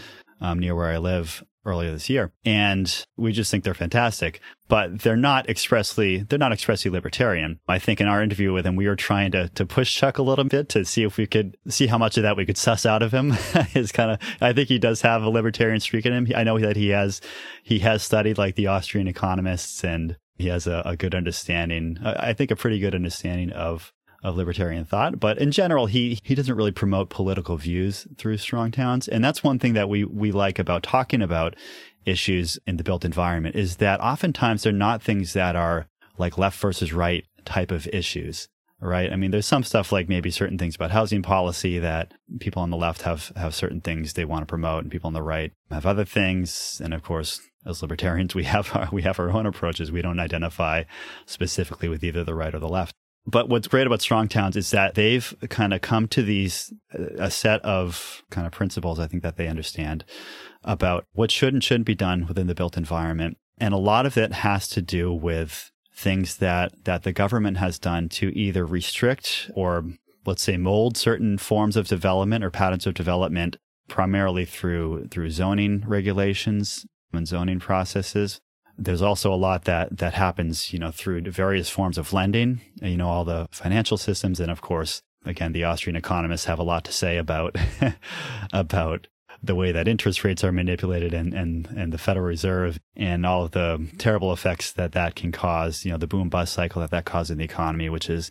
um, near where I live earlier this year. And we just think they're fantastic, but they're not expressly, they're not expressly libertarian. I think in our interview with him, we were trying to, to push Chuck a little bit to see if we could see how much of that we could suss out of him. Is kind of, I think he does have a libertarian streak in him. I know that he has, he has studied like the Austrian economists and he has a, a good understanding, I I think a pretty good understanding of of libertarian thought. But in general, he, he doesn't really promote political views through strong towns. And that's one thing that we, we like about talking about issues in the built environment is that oftentimes they're not things that are like left versus right type of issues right? I mean, there's some stuff like maybe certain things about housing policy that people on the left have have certain things they want to promote, and people on the right have other things. And of course, as libertarians, we have our, we have our own approaches. We don't identify specifically with either the right or the left. But what's great about strong towns is that they've kind of come to these a set of kind of principles I think that they understand about what should and shouldn't be done within the built environment. And a lot of it has to do with things that that the government has done to either restrict or let's say mold certain forms of development or patterns of development primarily through through zoning regulations and zoning processes. There's also a lot that that happens, you know, through various forms of lending, you know, all the financial systems, and of course, again, the Austrian economists have a lot to say about about the way that interest rates are manipulated and, and, and the Federal Reserve and all of the terrible effects that that can cause, you know, the boom bust cycle that that caused in the economy, which is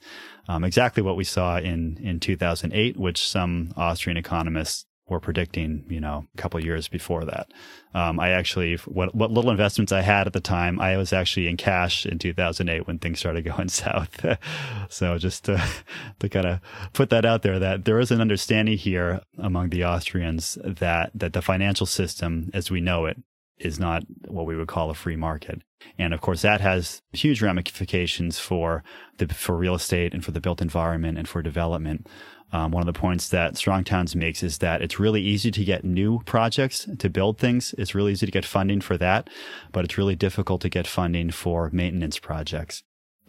um, exactly what we saw in, in 2008, which some Austrian economists were predicting, you know, a couple years before that. Um, I actually, what, what little investments I had at the time, I was actually in cash in 2008 when things started going south. so just to, to kind of put that out there, that there is an understanding here among the Austrians that, that the financial system as we know it is not what we would call a free market. And of course, that has huge ramifications for the, for real estate and for the built environment and for development. Um, one of the points that Strong Towns makes is that it's really easy to get new projects to build things. It's really easy to get funding for that, but it's really difficult to get funding for maintenance projects.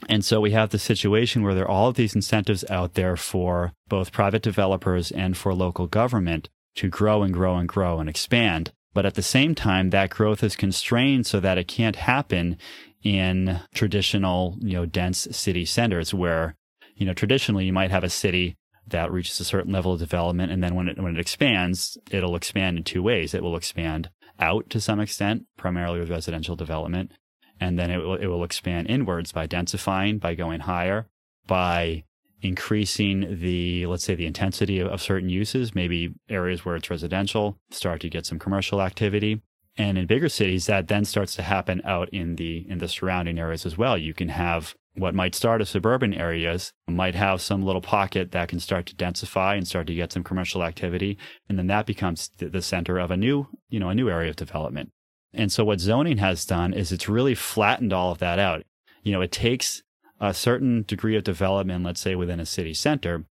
And so we have the situation where there are all of these incentives out there for both private developers and for local government to grow and grow and grow and expand. But at the same time, that growth is constrained so that it can't happen in traditional, you know, dense city centers where, you know, traditionally you might have a city that reaches a certain level of development. And then when it, when it expands, it'll expand in two ways. It will expand out to some extent, primarily with residential development. And then it will, it will expand inwards by densifying, by going higher, by increasing the, let's say, the intensity of, of certain uses, maybe areas where it's residential, start to get some commercial activity. And in bigger cities, that then starts to happen out in the, in the surrounding areas as well. You can have what might start as suburban areas might have some little pocket that can start to densify and start to get some commercial activity. And then that becomes the center of a new, you know, a new area of development. And so what zoning has done is it's really flattened all of that out. You know, it takes a certain degree of development, let's say within a city center,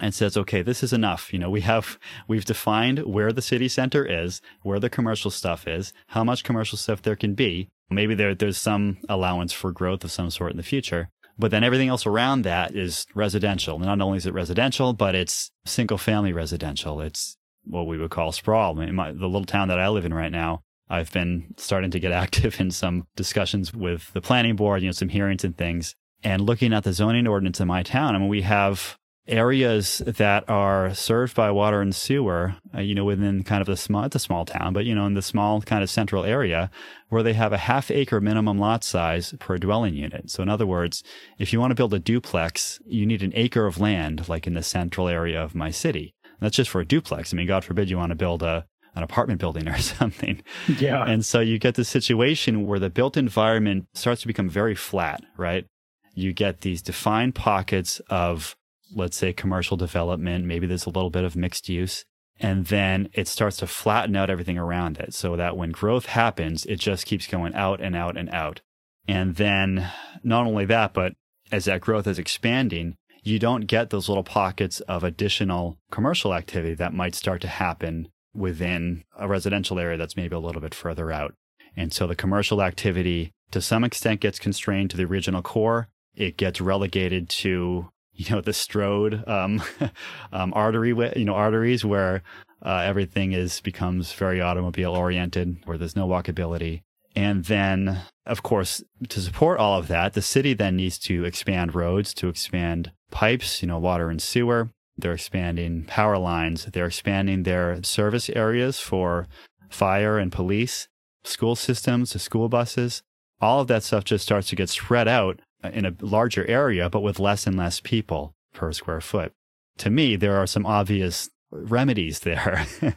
and says, okay, this is enough. You know, we have, we've defined where the city center is, where the commercial stuff is, how much commercial stuff there can be. Maybe there, there's some allowance for growth of some sort in the future. But then everything else around that is residential. Not only is it residential, but it's single family residential. It's what we would call sprawl. My, the little town that I live in right now, I've been starting to get active in some discussions with the planning board, you know, some hearings and things. And looking at the zoning ordinance in my town, I mean, we have areas that are served by water and sewer, uh, you know, within kind of the small, it's a small town, but, you know, in the small kind of central area where they have a half acre minimum lot size per dwelling unit. So in other words, if you want to build a duplex, you need an acre of land, like in the central area of my city. That's just for a duplex. I mean, God forbid you want to build a, an apartment building or something. Yeah. And so you get this situation where the built environment starts to become very flat, right? You get these defined pockets of let's say commercial development, maybe there's a little bit of mixed use. And then it starts to flatten out everything around it so that when growth happens, it just keeps going out and out and out. And then not only that, but as that growth is expanding, you don't get those little pockets of additional commercial activity that might start to happen within a residential area that's maybe a little bit further out. And so the commercial activity to some extent gets constrained to the original core. It gets relegated to you know the stroad um, um, artery, you know arteries where uh, everything is becomes very automobile oriented, where there's no walkability. And then, of course, to support all of that, the city then needs to expand roads, to expand pipes, you know, water and sewer. They're expanding power lines. They're expanding their service areas for fire and police, school systems, the school buses. All of that stuff just starts to get spread out Uh, in a larger area, but with less and less people. per square foot. To me, there are some obvious remedies there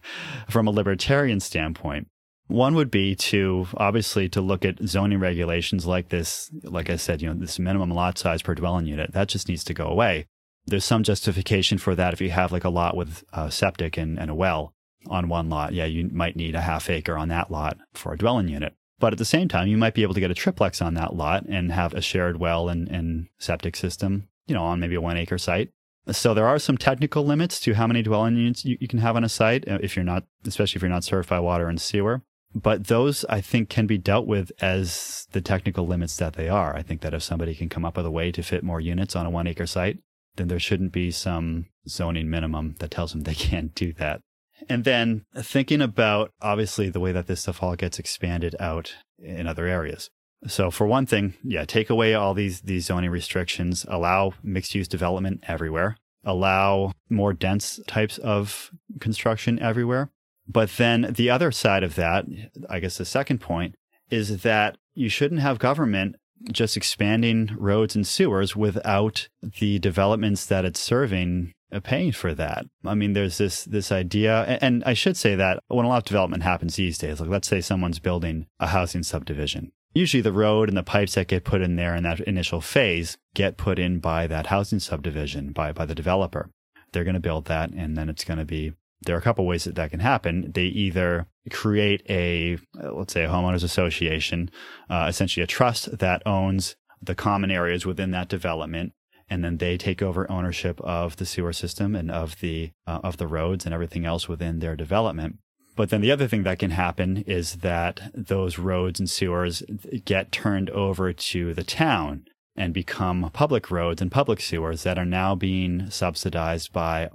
from a libertarian standpoint. One would be to obviously to look at zoning regulations like this, like I said, you know, this minimum lot size per dwelling unit. That just needs to go away. There's some justification for that if you have like a lot with a septic and, and a well on one lot. Yeah, you might need a half acre on that lot for a dwelling unit. But at the same time, you might be able to get a triplex on that lot and have a shared well and, and septic system, you know, on maybe a one acre site. So there are some technical limits to how many dwelling units you, you, can have on a site uh, if you're not, especially if you're not served by water and sewer. But those I think can be dealt with as the technical limits that they are. I think that if somebody can come up with a way to fit more units on a one acre site, then there shouldn't be some zoning minimum that tells them they can't do that. And then thinking about obviously the way that this stuff all gets expanded out in other areas. So for one thing, yeah, take away all these these zoning restrictions, allow mixed use development everywhere, allow more dense types of construction everywhere. But then the other side of that, I guess the second point is that you shouldn't have government just expanding roads and sewers without the developments that it's serving paying for that. I mean, there's this this idea, and I should say that when a lot of development happens these days, like let's say someone's building a housing subdivision, usually the road and the pipes that get put in there in that initial phase get put in by that housing subdivision by by the developer. They're going to build that, and then it's going to be. There are a couple ways that that can happen. They either create a, let's say, a homeowners association, uh, essentially a trust that owns the common areas within that development and then they take over ownership of the sewer system and of the uh, of the roads and everything else within their development. But then the other thing that can happen is that those roads and sewers get turned over to the town and become public roads and public sewers that are now being subsidized by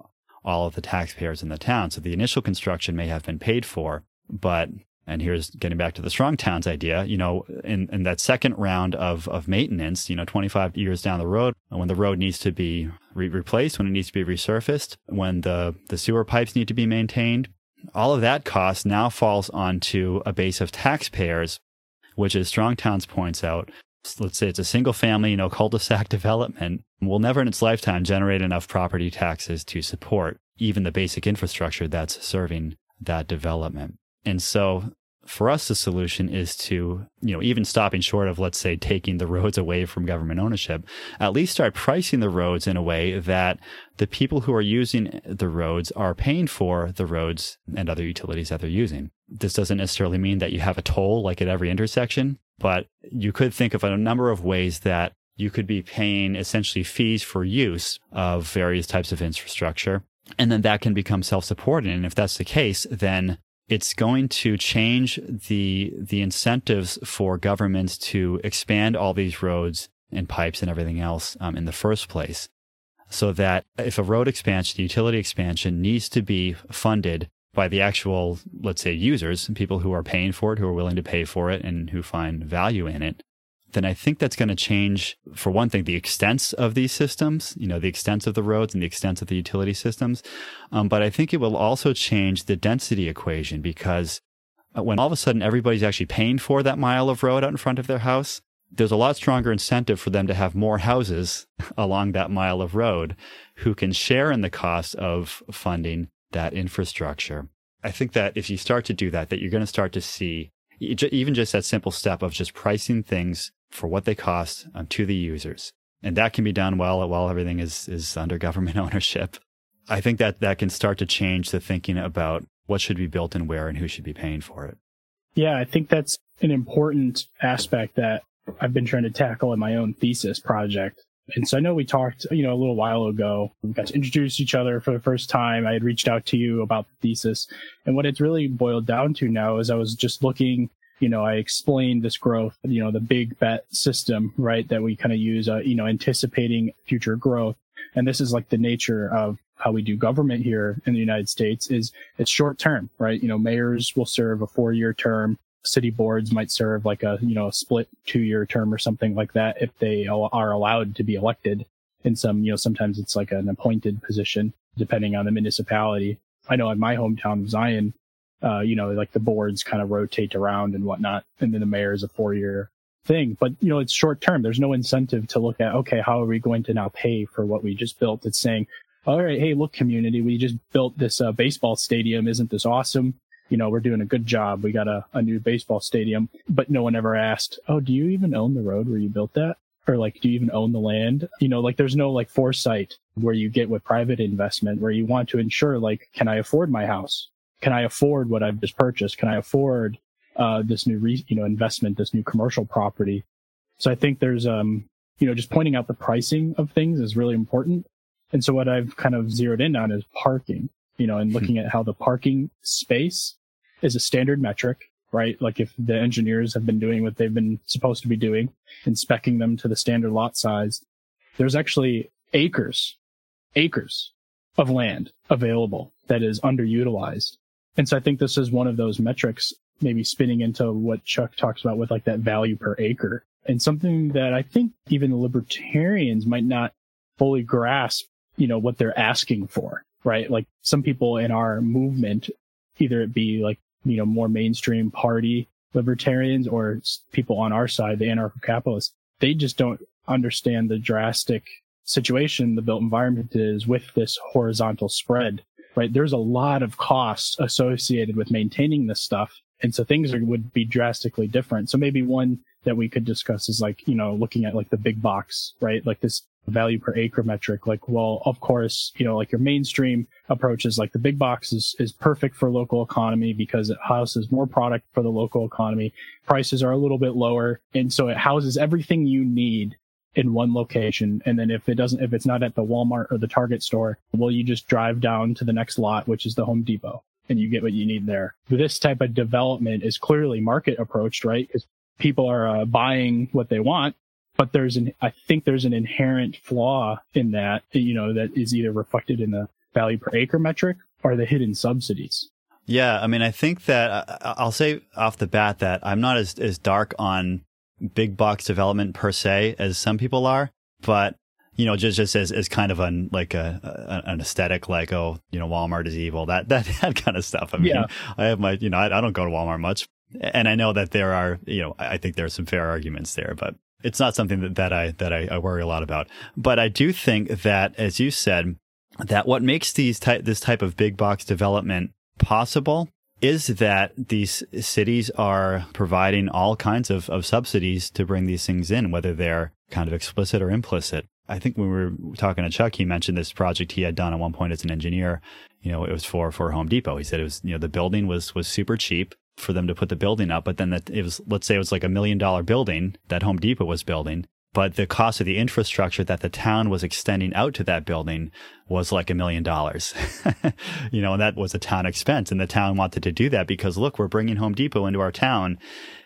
all of the taxpayers in the town. So the initial construction may have been paid for, but and here's getting back to the strong towns idea, you know, in, in that second round of, of maintenance, you know, 25 years down the road, when the road needs to be re- replaced, when it needs to be resurfaced, when the, the sewer pipes need to be maintained, all of that cost now falls onto a base of taxpayers, which as Strong Towns points out, let's say it's a single family, you know, cul-de-sac development, will never in its lifetime generate enough property taxes to support even the basic infrastructure that's serving that development. And so for us, the solution is to, you know, even stopping short of, let's say, taking the roads away from government ownership, at least start pricing the roads in a way that the people who are using the roads are paying for the roads and other utilities that they're using. This doesn't necessarily mean that you have a toll like at every intersection, but you could think of a number of ways that you could be paying essentially fees for use of various types of infrastructure. And then that can become self supporting. And if that's the case, then it's going to change the the incentives for governments to expand all these roads and pipes and everything else um, in the first place. So that if a road expansion, the utility expansion needs to be funded by the actual, let's say, users, people who are paying for it, who are willing to pay for it, and who find value in it, then I think that's going to change, for one thing, the extents of these systems, you know, the extents of the roads and the extents of the utility systems. Um, but I think it will also change the density equation because uh, when all of a sudden everybody's actually paying for that mile of road out in front of their house, there's a lot stronger incentive for them to have more houses along that mile of road who can share in the cost of funding that infrastructure. I think that if you start to do that, that you're going to start to see even just that simple step of just pricing things for what they cost um, to the users. And that can be done while, while everything is, is under government ownership. I think that that can start to change the thinking about what should be built and where and who should be paying for it. Yeah, I think that's an important aspect that I've been trying to tackle in my own thesis project. And so I know we talked, you know, a little while ago. We got to introduce each other for the first time. I had reached out to you about the thesis. And what it's really boiled down to now is I was just looking you know, I explained this growth, you know, the big bet system, right? That we kind of use, uh, you know, anticipating future growth. And this is like the nature of how we do government here in the United States is it's short term, right? You know, mayors will serve a four year term. City boards might serve like a, you know, a split two year term or something like that if they are allowed to be elected. In some, you know, sometimes it's like an appointed position depending on the municipality. I know in my hometown, of Zion, uh, you know, like the boards kind of rotate around and whatnot. And then the mayor is a four year thing. But you know, it's short term. There's no incentive to look at okay, how are we going to now pay for what we just built? It's saying, all right, hey, look, community, we just built this uh, baseball stadium. Isn't this awesome? You know, we're doing a good job. We got a, a new baseball stadium, but no one ever asked, oh, do you even own the road where you built that? Or like, do you even own the land? You know, like there's no like foresight where you get with private investment where you want to ensure like, can I afford my house? Can I afford what I've just purchased? Can I afford uh, this new, re- you know, investment, this new commercial property? So I think there's, um, you know, just pointing out the pricing of things is really important. And so what I've kind of zeroed in on is parking, you know, and hmm. looking at how the parking space is a standard metric, right? Like if the engineers have been doing what they've been supposed to be doing and specking them to the standard lot size, there's actually acres, acres of land available that is underutilized. And so I think this is one of those metrics, maybe spinning into what Chuck talks about with like that value per acre and something that I think even libertarians might not fully grasp, you know, what they're asking for, right? Like some people in our movement, either it be like, you know, more mainstream party libertarians or people on our side, the anarcho capitalists, they just don't understand the drastic situation the built environment is with this horizontal spread right? There's a lot of costs associated with maintaining this stuff. And so things are, would be drastically different. So maybe one that we could discuss is like, you know, looking at like the big box, right? Like this value per acre metric. Like, well, of course, you know, like your mainstream approach is like the big box is, is perfect for local economy because it houses more product for the local economy. Prices are a little bit lower. And so it houses everything you need in one location. And then if it doesn't, if it's not at the Walmart or the Target store, well, you just drive down to the next lot, which is the Home Depot and you get what you need there. This type of development is clearly market approached, right? Because people are uh, buying what they want. But there's an, I think there's an inherent flaw in that, you know, that is either reflected in the value per acre metric or the hidden subsidies. Yeah, I mean, I think that uh, I'll say off the bat that I'm not as, as dark on big box development per se as some people are, but you know, just just as, as kind of an like a, a, an aesthetic, like oh, you know, Walmart is evil, that that that kind of stuff. I mean, yeah. I have my, you know, I, I don't go to Walmart much, and I know that there are, you know, I think there are some fair arguments there, but it's not something that, that I that I, I worry a lot about. But I do think that, as you said, that what makes these type this type of big box development possible is that these cities are providing all kinds of, of subsidies to bring these things in, whether they're kind of explicit or implicit. I think when we were talking to Chuck, he mentioned this project he had done at one point as an engineer. You know, it was for for Home Depot. He said it was you know the building was was super cheap for them to put the building up, but then that it was let's say it was like a million dollar building that Home Depot was building, but the cost of the infrastructure that the town was extending out to that building was like a million dollars. you know, and that was a town expense. And the town wanted to do that because look, we're bringing Home Depot into our town.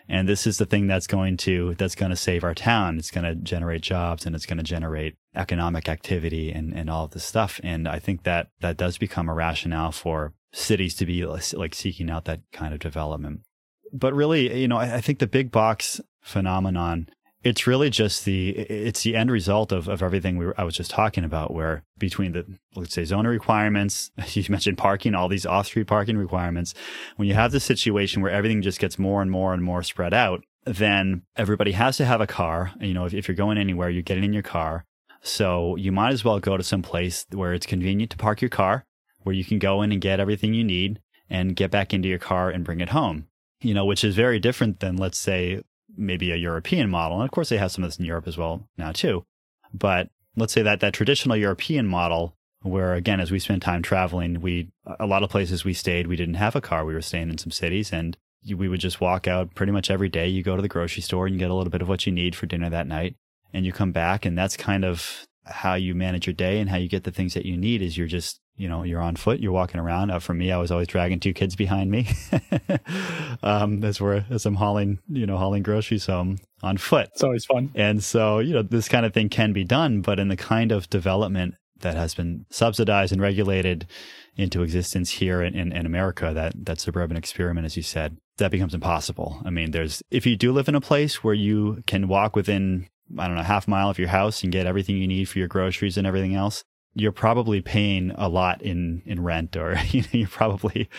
And this is the thing that's going to, that's going to save our town. It's going to generate jobs and it's going to generate economic activity and, and all of this stuff. And I think that that does become a rationale for cities to be like seeking out that kind of development. But really, you know, I, I think the big box phenomenon it's really just the it's the end result of, of everything we were, I was just talking about where between the let's say zoning requirements you mentioned parking all these off-street parking requirements. When you have the situation where everything just gets more and more and more spread out then everybody has to have a car. You know if, if you're going anywhere you're getting in your car. So you might as well go to some place where it's convenient to park your car where you can go in and get everything you need and get back into your car and bring it home you know, which is very different than, let's say, maybe a European model. And of course, they have some of this in Europe as well now too. But let's say that that traditional European model, where again, as we spent time traveling, we a lot of places we stayed, we didn't have a car. We were staying in some cities, and we would just walk out pretty much every day. You go to the grocery store and you get a little bit of what you need for dinner that night, and you come back, and that's kind of how you manage your day and how you get the things that you need. Is you're just you know, you're on foot, you're walking around. Uh, for me, I was always dragging two kids behind me um, as we're as I'm hauling, you know, hauling groceries home on foot. It's always fun. And so, you know, this kind of thing can be done, but in the kind of development that has been subsidized and regulated into existence here in, in, in America, that that suburban experiment, as you said, that becomes impossible. I mean, there's if you do live in a place where you can walk within I don't know, half mile of your house and get everything you need for your groceries and everything else you're probably paying a lot in, in rent or you know, you're probably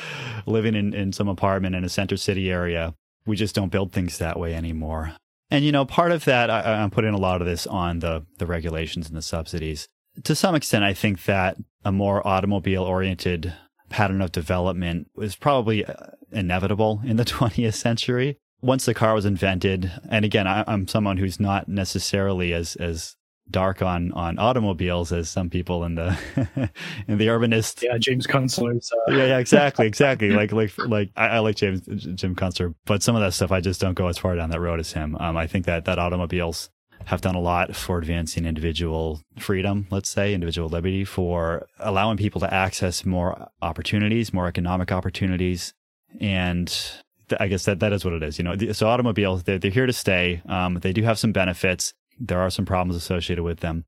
living in, in some apartment in a center city area. We just don't build things that way anymore. And you know, part of that, I, I'm putting a lot of this on the the regulations and the subsidies. To some extent, I think that a more automobile oriented pattern of development was probably uh, inevitable in the 20th century. Once the car was invented, and again, I, am someone who's not necessarily as as dark on on automobiles as some people in the in the urbanist. Yeah, James Kunstler's. Uh... yeah, yeah, exactly, exactly. like like like I, I, like James Jim Kunstler, but some of that stuff I just don't go as far down that road as him. Um, I think that that automobiles have done a lot for advancing individual freedom, let's say, individual liberty, for allowing people to access more opportunities, more economic opportunities, and I guess that that is what it is. You know, so automobiles they're, they're here to stay. Um, they do have some benefits there are some problems associated with them.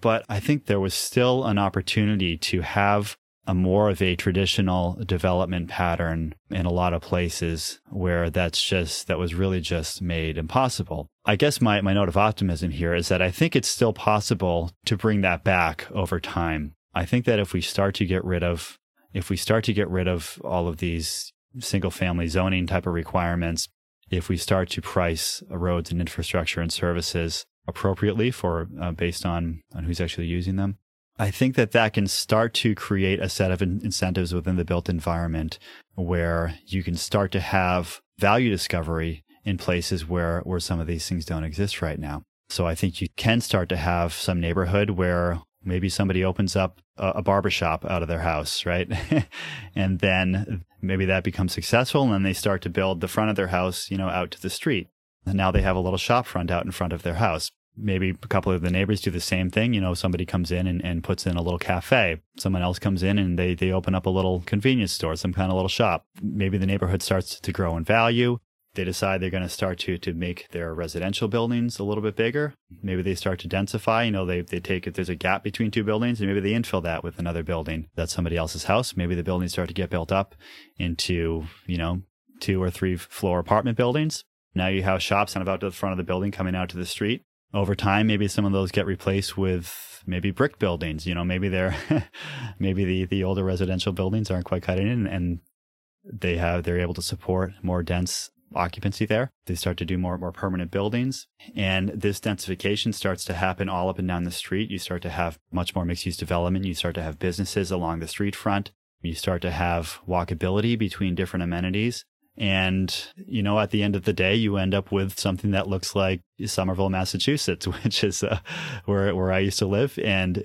But I think there was still an opportunity to have a more of a traditional development pattern in a lot of places where that's just, that was really just made impossible. I guess my, my note of optimism here is that I think it's still possible to bring that back over time. I think that if we start to get rid of, if we start to get rid of all of these single family zoning type of requirements, if we start to price roads and infrastructure and services appropriately for uh, based on on who's actually using them. I think that that can start to create a set of in- incentives within the built environment where you can start to have value discovery in places where where some of these things don't exist right now. So I think you can start to have some neighborhood where maybe somebody opens up a, a barbershop out of their house, right? and then maybe that becomes successful and then they start to build the front of their house, you know, out to the street. And now they have a little shop front out in front of their house. Maybe a couple of the neighbors do the same thing. You know, somebody comes in and, and puts in a little cafe. Someone else comes in and they, they open up a little convenience store, some kind of little shop. Maybe the neighborhood starts to grow in value. They decide they're going to start to, to make their residential buildings a little bit bigger. Maybe they start to densify. You know, they, they take if there's a gap between two buildings and maybe they infill that with another building. That's somebody else's house. Maybe the buildings start to get built up into, you know, two or three floor apartment buildings. Now you have shops kind of out to the front of the building coming out to the street. Over time, maybe some of those get replaced with maybe brick buildings. You know, maybe they're maybe the the older residential buildings aren't quite cutting in, and they have they're able to support more dense occupancy there. They start to do more more permanent buildings, and this densification starts to happen all up and down the street. You start to have much more mixed use development. You start to have businesses along the street front. You start to have walkability between different amenities. And, you know, at the end of the day, you end up with something that looks like Somerville, Massachusetts, which is uh, where, where I used to live. And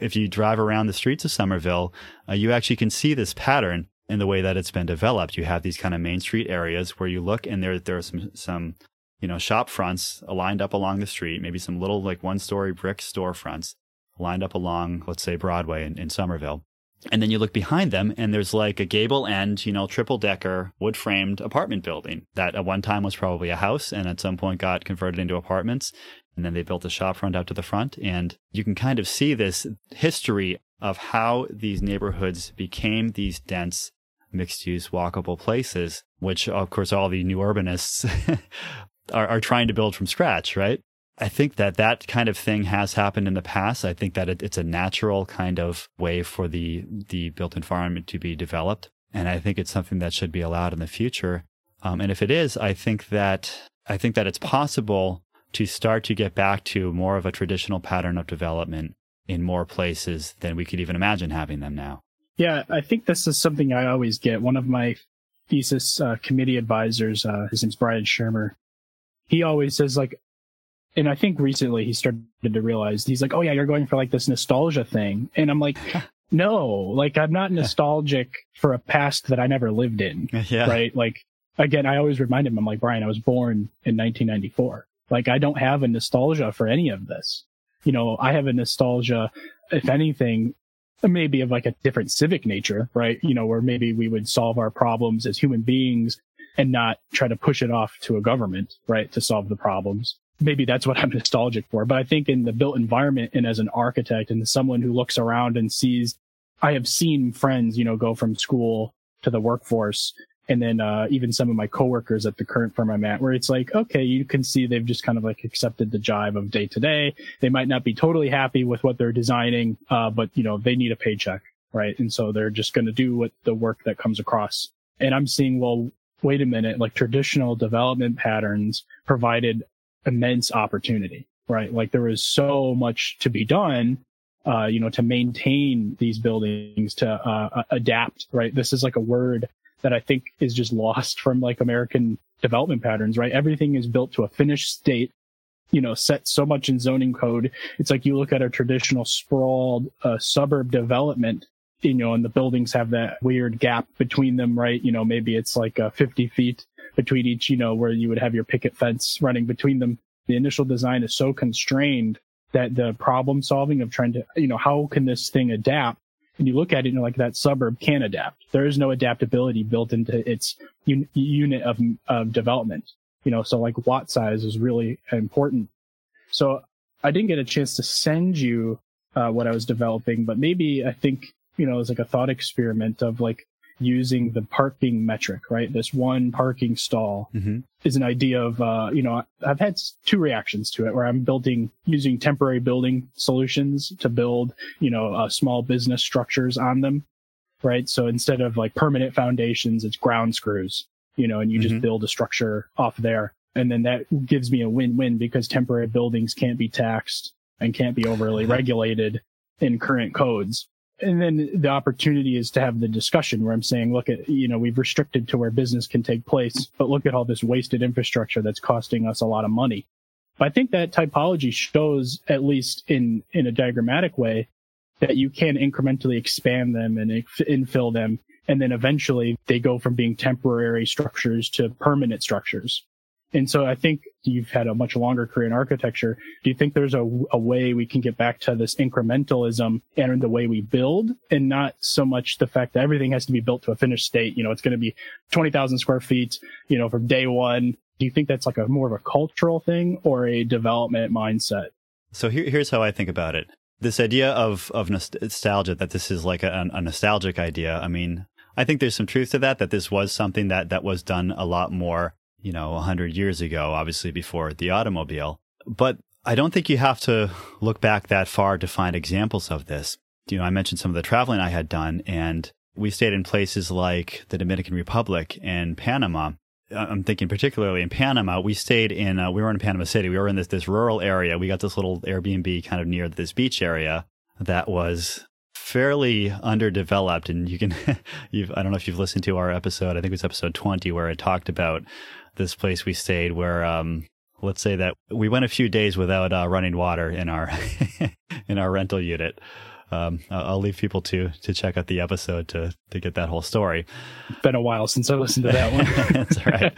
if you drive around the streets of Somerville, uh, you actually can see this pattern in the way that it's been developed. You have these kind of main street areas where you look and there, there are some, some, you know, shop fronts lined up along the street, maybe some little like one story brick storefronts lined up along, let's say Broadway in, in Somerville. And then you look behind them and there's like a gable end, you know, triple decker wood framed apartment building that at one time was probably a house and at some point got converted into apartments. And then they built a shop front out to the front. And you can kind of see this history of how these neighborhoods became these dense mixed use walkable places, which of course all the new urbanists are, are trying to build from scratch, right? I think that that kind of thing has happened in the past. I think that it, it's a natural kind of way for the the built environment to be developed, and I think it's something that should be allowed in the future. Um, and if it is, I think that I think that it's possible to start to get back to more of a traditional pattern of development in more places than we could even imagine having them now. Yeah, I think this is something I always get. One of my thesis uh, committee advisors, uh, his name's Brian Shermer. He always says like, and I think recently he started to realize he's like, oh yeah, you're going for like this nostalgia thing, and I'm like, no, like I'm not nostalgic for a past that I never lived in, yeah. right? Like again, I always remind him, I'm like Brian, I was born in 1994. Like I don't have a nostalgia for any of this. You know, I have a nostalgia, if anything, maybe of like a different civic nature, right? You know, where maybe we would solve our problems as human beings and not try to push it off to a government, right, to solve the problems maybe that's what I'm nostalgic for. But I think in the built environment and as an architect and someone who looks around and sees, I have seen friends, you know, go from school to the workforce. And then, uh, even some of my coworkers at the current firm I'm at, where it's like, okay, you can see they've just kind of like accepted the jive of day to day. They might not be totally happy with what they're designing, uh, but you know, they need a paycheck, right? And so they're just going to do what the work that comes across. And I'm seeing, well, wait a minute, like traditional development patterns provided immense opportunity, right? Like there was so much to be done, uh, you know, to maintain these buildings, to uh, adapt, right? This is like a word that I think is just lost from like American development patterns, right? Everything is built to a finished state, you know, set so much in zoning code. It's like you look at a traditional sprawled uh, suburb development, you know, and the buildings have that weird gap between them, right? You know, maybe it's like uh, 50 feet between each, you know, where you would have your picket fence running between them. The initial design is so constrained that the problem solving of trying to, you know, how can this thing adapt? And you look at it and like that suburb can adapt. There is no adaptability built into its un- unit of, of development, you know, so like lot size is really important. So I didn't get a chance to send you uh, what I was developing, but maybe I think, you know, it's like a thought experiment of like, using the parking metric, right? This one parking stall mm-hmm. is an idea of, uh, you know, I've had two reactions to it where I'm building using temporary building solutions to build, you know, uh, small business structures on them, right? So instead of like permanent foundations, it's ground screws, you know, and you mm-hmm. just build a structure off there. And then that gives me a win-win because temporary buildings can't be taxed and can't be overly regulated in current codes and then the opportunity is to have the discussion where I'm saying, look at, you know, we've restricted to where business can take place, but look at all this wasted infrastructure that's costing us a lot of money. But I think that typology shows, at least in, in a diagrammatic way, that you can incrementally expand them and infill them. And then eventually they go from being temporary structures to permanent structures. And so I think you've had a much longer career in architecture. Do you think there's a, a way we can get back to this incrementalism and the way we build and not so much the fact that everything has to be built to a finished state? You know, it's going to be 20,000 square feet, you know, from day one. Do you think that's like a more of a cultural thing or a development mindset? So here, here's how I think about it. This idea of, of nostalgia, that this is like a, a nostalgic idea. I mean, I think there's some truth to that, that this was something that, that was done a lot more you know, 100 years ago, obviously before the automobile. But I don't think you have to look back that far to find examples of this. You know, I mentioned some of the traveling I had done, and we stayed in places like the Dominican Republic and Panama. I'm thinking particularly in Panama. We stayed in, uh, we were in Panama City. We were in this, this rural area. We got this little Airbnb kind of near this beach area that was fairly underdeveloped. And you can, you've, I don't know if you've listened to our episode. I think it was episode 20 where I talked about this place we stayed where um, let's say that we went a few days without uh, running water in our in our rental unit. Um, I'll leave people to to check out the episode to to get that whole story. It's been a while since I listened to that one. That's right.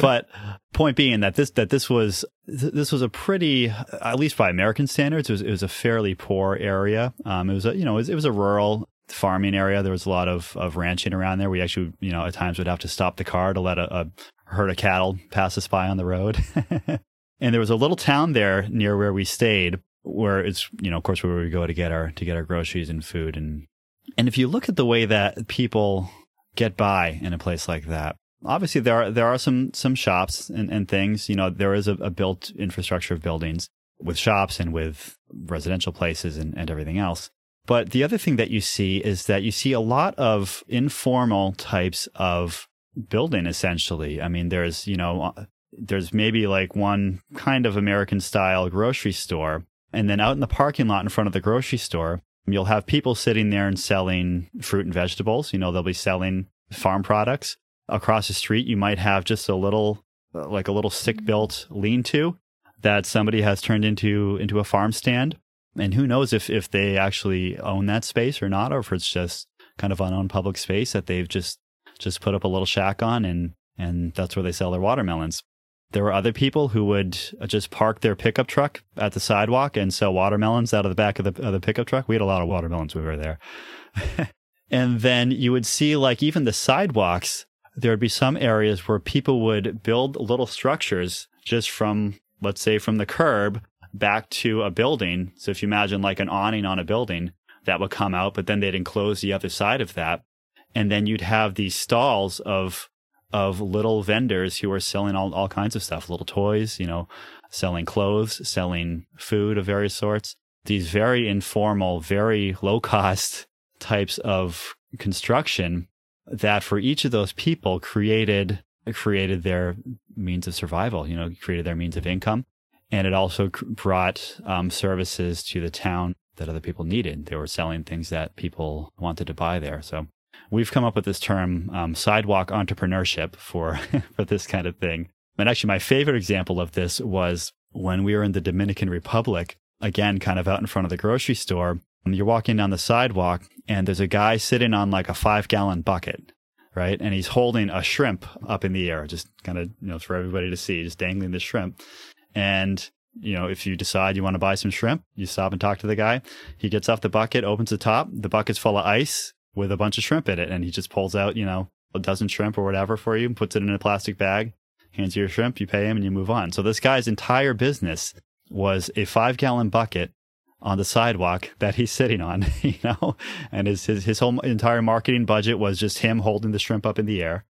but point being that this that this was this was a pretty, at least by American standards, it was it was a fairly poor area. Um, it was a you know it was, it was a rural farming area. There was a lot of, of ranching around there. We actually, you know, at times would have to stop the car to let a, a herd of cattle pass us by on the road. and there was a little town there near where we stayed where it's, you know, of course, where we go to get our, to get our groceries and food. And, and if you look at the way that people get by in a place like that, obviously there are, there are some, some shops and, and things, you know, there is a, a built infrastructure of buildings with shops and with residential places and, and everything else. But the other thing that you see is that you see a lot of informal types of building essentially. I mean, there's, you know, uh, there's maybe like one kind of American style grocery store. And then out in the parking lot in front of the grocery store, you'll have people sitting there and selling fruit and vegetables. You know, they'll be selling farm products. Across the street, you might have just a little, uh, like a little stick built lean to that somebody has turned into, into a farm stand. And who knows if, if they actually own that space or not, or if it's just kind of an unowned public space that they've just just put up a little shack on and and that's where they sell their watermelons. There were other people who would uh, just park their pickup truck at the sidewalk and sell watermelons out of the back of the, of the pickup truck. We had a lot of watermelons when we were there. and then you would see like even the sidewalks, there would be some areas where people would build little structures just from, let's say, from the curb back to a building. So if you imagine like an awning on a building, that would come out, but then they'd enclose the other side of that and then you'd have these stalls of of little vendors who are selling all, all kinds of stuff, little toys, you know, selling clothes, selling food of various sorts. These very informal, very low cost types of construction that for each of those people created created their means of survival, you know, created their means of income. And it also brought um, services to the town that other people needed. They were selling things that people wanted to buy there. So we've come up with this term um, sidewalk entrepreneurship for for this kind of thing. And actually, my favorite example of this was when we were in the Dominican Republic. Again, kind of out in front of the grocery store. And you're walking down the sidewalk, and there's a guy sitting on like a five gallon bucket, right? And he's holding a shrimp up in the air, just kind of you know for everybody to see, just dangling the shrimp. And you know, if you decide you want to buy some shrimp, you stop and talk to the guy. He gets off the bucket, opens the top. The bucket's full of ice with a bunch of shrimp in it. And he just pulls out, you know, a dozen shrimp or whatever for you and puts it in a plastic bag, hands you your shrimp, you pay him and you move on. So this guy's entire business was a five gallon bucket on the sidewalk that he's sitting on, you know, and his, his, his whole entire marketing budget was just him holding the shrimp up in the air.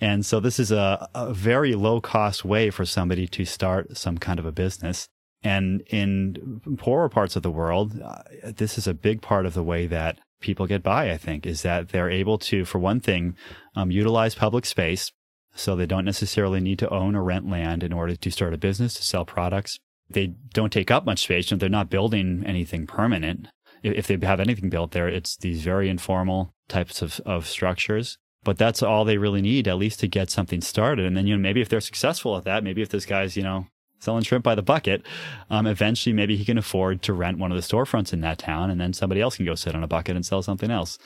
And so this is a, a very low cost way for somebody to start some kind of a business. And in poorer parts of the world, uh, this is a big part of the way that people get by, I think, is that they're able to, for one thing, um, utilize public space. So they don't necessarily need to own or rent land in order to start a business, to sell products. They don't take up much space. They're not building anything permanent. If they have anything built there, it's these very informal types of, of structures but that's all they really need at least to get something started and then you know maybe if they're successful at that maybe if this guy's you know selling shrimp by the bucket um, eventually maybe he can afford to rent one of the storefronts in that town and then somebody else can go sit on a bucket and sell something else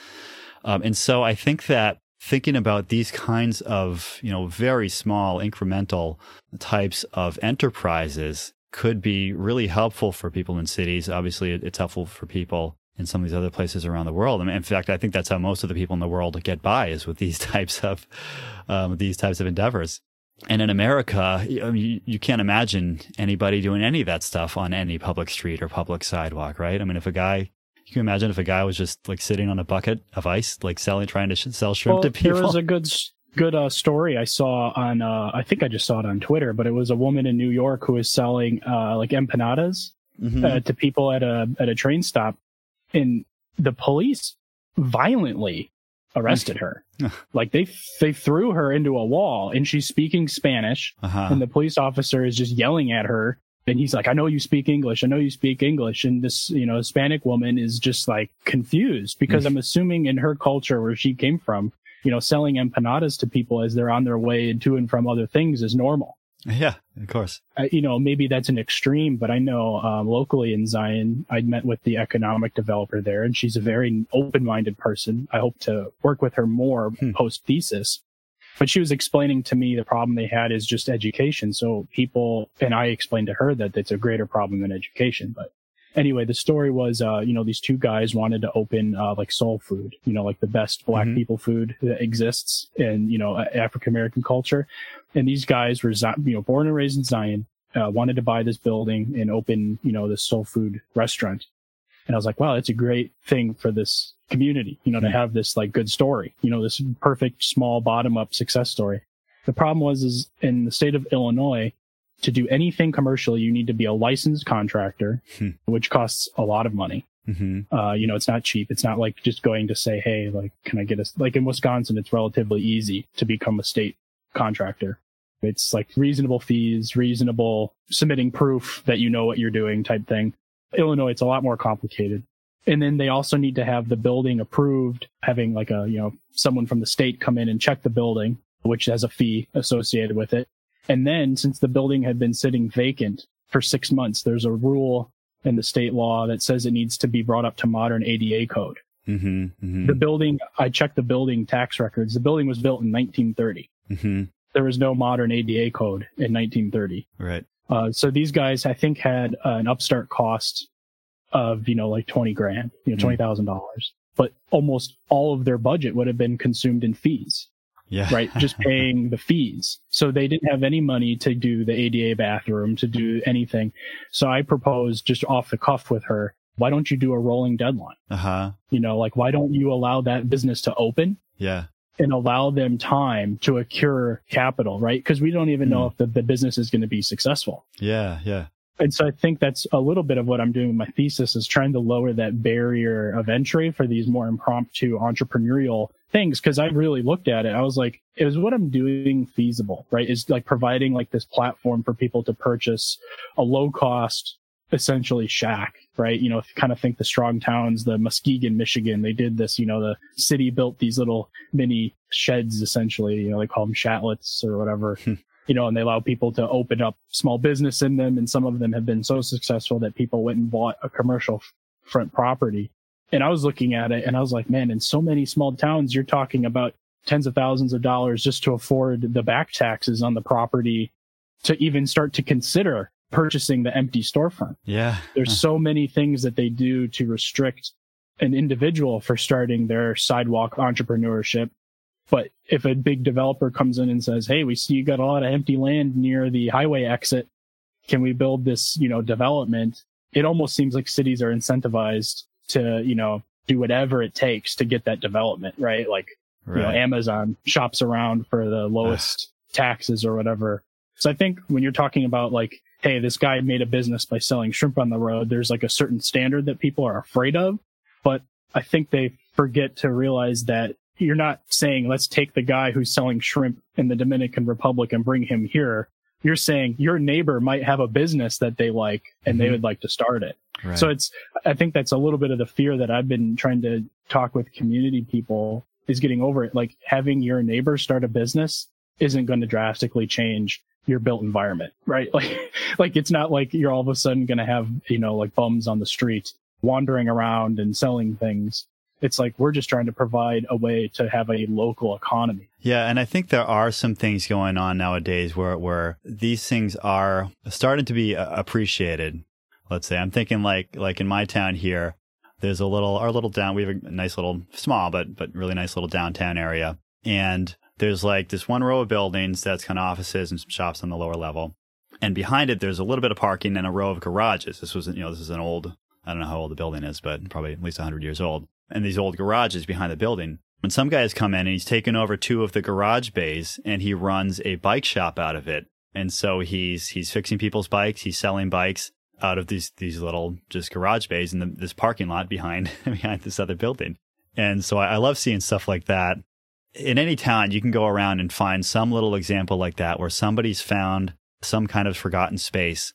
um, and so i think that thinking about these kinds of you know very small incremental types of enterprises could be really helpful for people in cities obviously it's helpful for people in some of these other places around the world. I mean, in fact, I think that's how most of the people in the world get by is with these types of um, these types of endeavors. And in America, you, you can't imagine anybody doing any of that stuff on any public street or public sidewalk, right? I mean, if a guy, you can imagine if a guy was just like sitting on a bucket of ice, like selling, trying to sh- sell shrimp well, to people. There was a good good uh, story I saw on, uh, I think I just saw it on Twitter, but it was a woman in New York who was selling uh, like empanadas mm-hmm. Uh, to people at a at a train stop, and the police violently arrested her. like they they threw her into a wall and she's speaking Spanish uh-huh. and the police officer is just yelling at her and he's like I know you speak English. I know you speak English and this, you know, Hispanic woman is just like confused because I'm assuming in her culture where she came from, you know, selling empanadas to people as they're on their way to and from other things is normal. Yeah, of course. Uh, you know, maybe that's an extreme, but I know um, locally in Zion, I met with the economic developer there, and she's a very open-minded person. I hope to work with her more hmm. post thesis. But she was explaining to me the problem they had is just education. So people, and I explained to her that it's a greater problem than education. But anyway, the story was, uh, you know, these two guys wanted to open, uh, like soul food, you know, like the best black mm-hmm. people food that exists in, you know, African American culture. And these guys were, you know, born and raised in Zion, uh, wanted to buy this building and open, you know, this soul food restaurant. And I was like, wow, that's a great thing for this community, you know, mm-hmm. to have this like good story, you know, this perfect small bottom up success story. The problem was, is in the state of Illinois, to do anything commercial, you need to be a licensed contractor, hmm. which costs a lot of money. Mm-hmm. Uh, you know, it's not cheap. It's not like just going to say, Hey, like, can I get a, like in Wisconsin, it's relatively easy to become a state contractor. It's like reasonable fees, reasonable submitting proof that you know what you're doing type thing. Illinois, it's a lot more complicated. And then they also need to have the building approved, having like a, you know, someone from the state come in and check the building, which has a fee associated with it. And then since the building had been sitting vacant for six months, there's a rule in the state law that says it needs to be brought up to modern ADA code. Mm-hmm, mm-hmm. The building, I checked the building tax records. The building was built in 1930. Mm-hmm. There was no modern ADA code in 1930. Right. Uh, so these guys, I think, had uh, an upstart cost of, you know, like 20 grand, you know, mm-hmm. $20,000. But almost all of their budget would have been consumed in fees. Yeah. right? Just paying the fees. So they didn't have any money to do the ADA bathroom, to do anything. So I proposed just off the cuff with her, why don't you do a rolling deadline? Uh huh. You know, like, why don't you allow that business to open? Yeah. And allow them time to accrue capital, right? Because we don't even mm. know if the, the business is going to be successful. Yeah. Yeah. And so I think that's a little bit of what I'm doing with my thesis is trying to lower that barrier of entry for these more impromptu entrepreneurial things. Cause I really looked at it. I was like, is what I'm doing feasible, right? Is like providing like this platform for people to purchase a low cost, essentially shack, right? You know, if you kind of think the strong towns, the Muskegon, Michigan, they did this, you know, the city built these little mini sheds essentially, you know, they call them shatlets or whatever. Hmm you know, and they allow people to open up small business in them. And some of them have been so successful that people went and bought a commercial front property. And I was looking at it and I was like, man, in so many small towns, you're talking about tens of thousands of dollars just to afford the back taxes on the property to even start to consider purchasing the empty storefront. Yeah. There's so many things that they do to restrict an individual for starting their sidewalk entrepreneurship but if a big developer comes in and says, Hey, we see you got a lot of empty land near the highway exit. Can we build this, you know, development? It almost seems like cities are incentivized to, you know, do whatever it takes to get that development, right? Like, right. you know, Amazon shops around for the lowest taxes or whatever. So I think when you're talking about like, Hey, this guy made a business by selling shrimp on the road, there's like a certain standard that people are afraid of. But I think they forget to realize that you're not saying let's take the guy who's selling shrimp in the Dominican Republic and bring him here. You're saying your neighbor might have a business that they like and mm-hmm. they would like to start it. Right. So it's, I think that's a little bit of the fear that I've been trying to talk with community people is getting over it. Like having your neighbor start a business isn't going to drastically change your built environment, right? Like, like it's not like you're all of a sudden going to have, you know, like bums on the street wandering around and selling things it's like we're just trying to provide a way to have a local economy. Yeah, and I think there are some things going on nowadays where where these things are starting to be uh, appreciated. Let's say I'm thinking like like in my town here, there's a little our little down we have a nice little small but but really nice little downtown area, and there's like this one row of buildings that's kind of offices and some shops on the lower level, and behind it there's a little bit of parking and a row of garages. This was you know this is an old I don't know how old the building is, but probably at least 100 years old and these old garages behind the building. And some guys come in and he's taken over two of the garage bays and he runs a bike shop out of it. And so he's he's fixing people's bikes, he's selling bikes out of these these little just garage bays in the, this parking lot behind behind this other building. And so I, I love seeing stuff like that. In any town, you can go around and find some little example like that where somebody's found some kind of forgotten space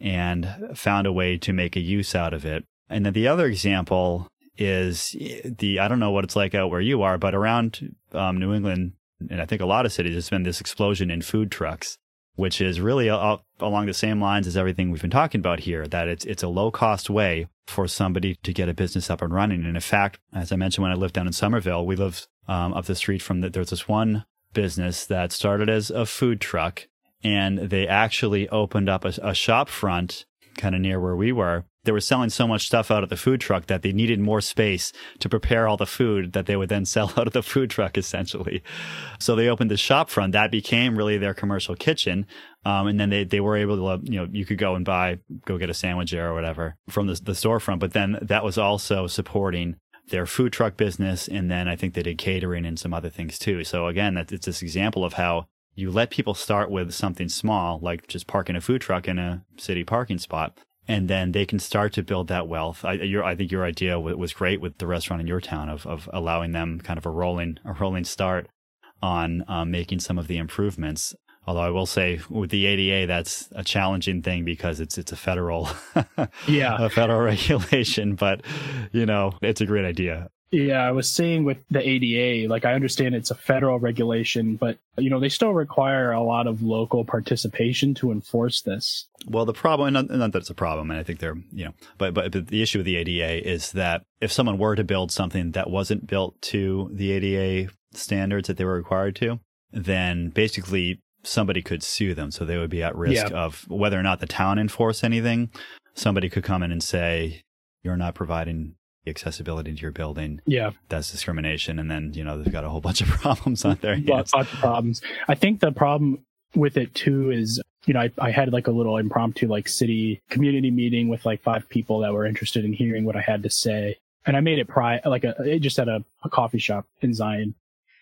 and found a way to make a use out of it. And then the other example is the I don't know what it's like out where you are, but around um, New England and I think a lot of cities, there's been this explosion in food trucks, which is really a, along the same lines as everything we've been talking about here. That it's it's a low cost way for somebody to get a business up and running. And in fact, as I mentioned when I lived down in Somerville, we live um, up the street from the, there's this one business that started as a food truck, and they actually opened up a, a shop front kind of near where we were they were selling so much stuff out of the food truck that they needed more space to prepare all the food that they would then sell out of the food truck essentially. So they opened the shop front. That became really their commercial kitchen. Um, and then they, they were able to, you know, you could go and buy, go get a sandwich there or whatever from the, the storefront. But then that was also supporting their food truck business. And then I think they did catering and some other things too. So again, that it's this example of how you let people start with something small, like just parking a food truck in a city parking spot and then they can start to build that wealth. I, your, I think your idea was great with the restaurant in your town of, of allowing them kind of a rolling, a rolling start on um, making some of the improvements. Although I will say with the ADA, that's a challenging thing because it's it's a federal, yeah, a federal regulation. But you know, it's a great idea. Yeah, I was saying with the ADA, like I understand it's a federal regulation, but you know they still require a lot of local participation to enforce this. Well, the problem, not, not that it's a problem, and I think they're, you know, but, but but the issue with the ADA is that if someone were to build something that wasn't built to the ADA standards that they were required to, then basically somebody could sue them, so they would be at risk yeah. of whether or not the town enforce anything. Somebody could come in and say, "You're not providing accessibility to your building. Yeah. That's discrimination. And then, you know, they've got a whole bunch of problems on there. Lots, lots of problems. I think the problem with it too is, you know, I, I had like a little impromptu like city community meeting with like five people that were interested in hearing what I had to say. And I made it pri like a, just at a, a coffee shop in Zion.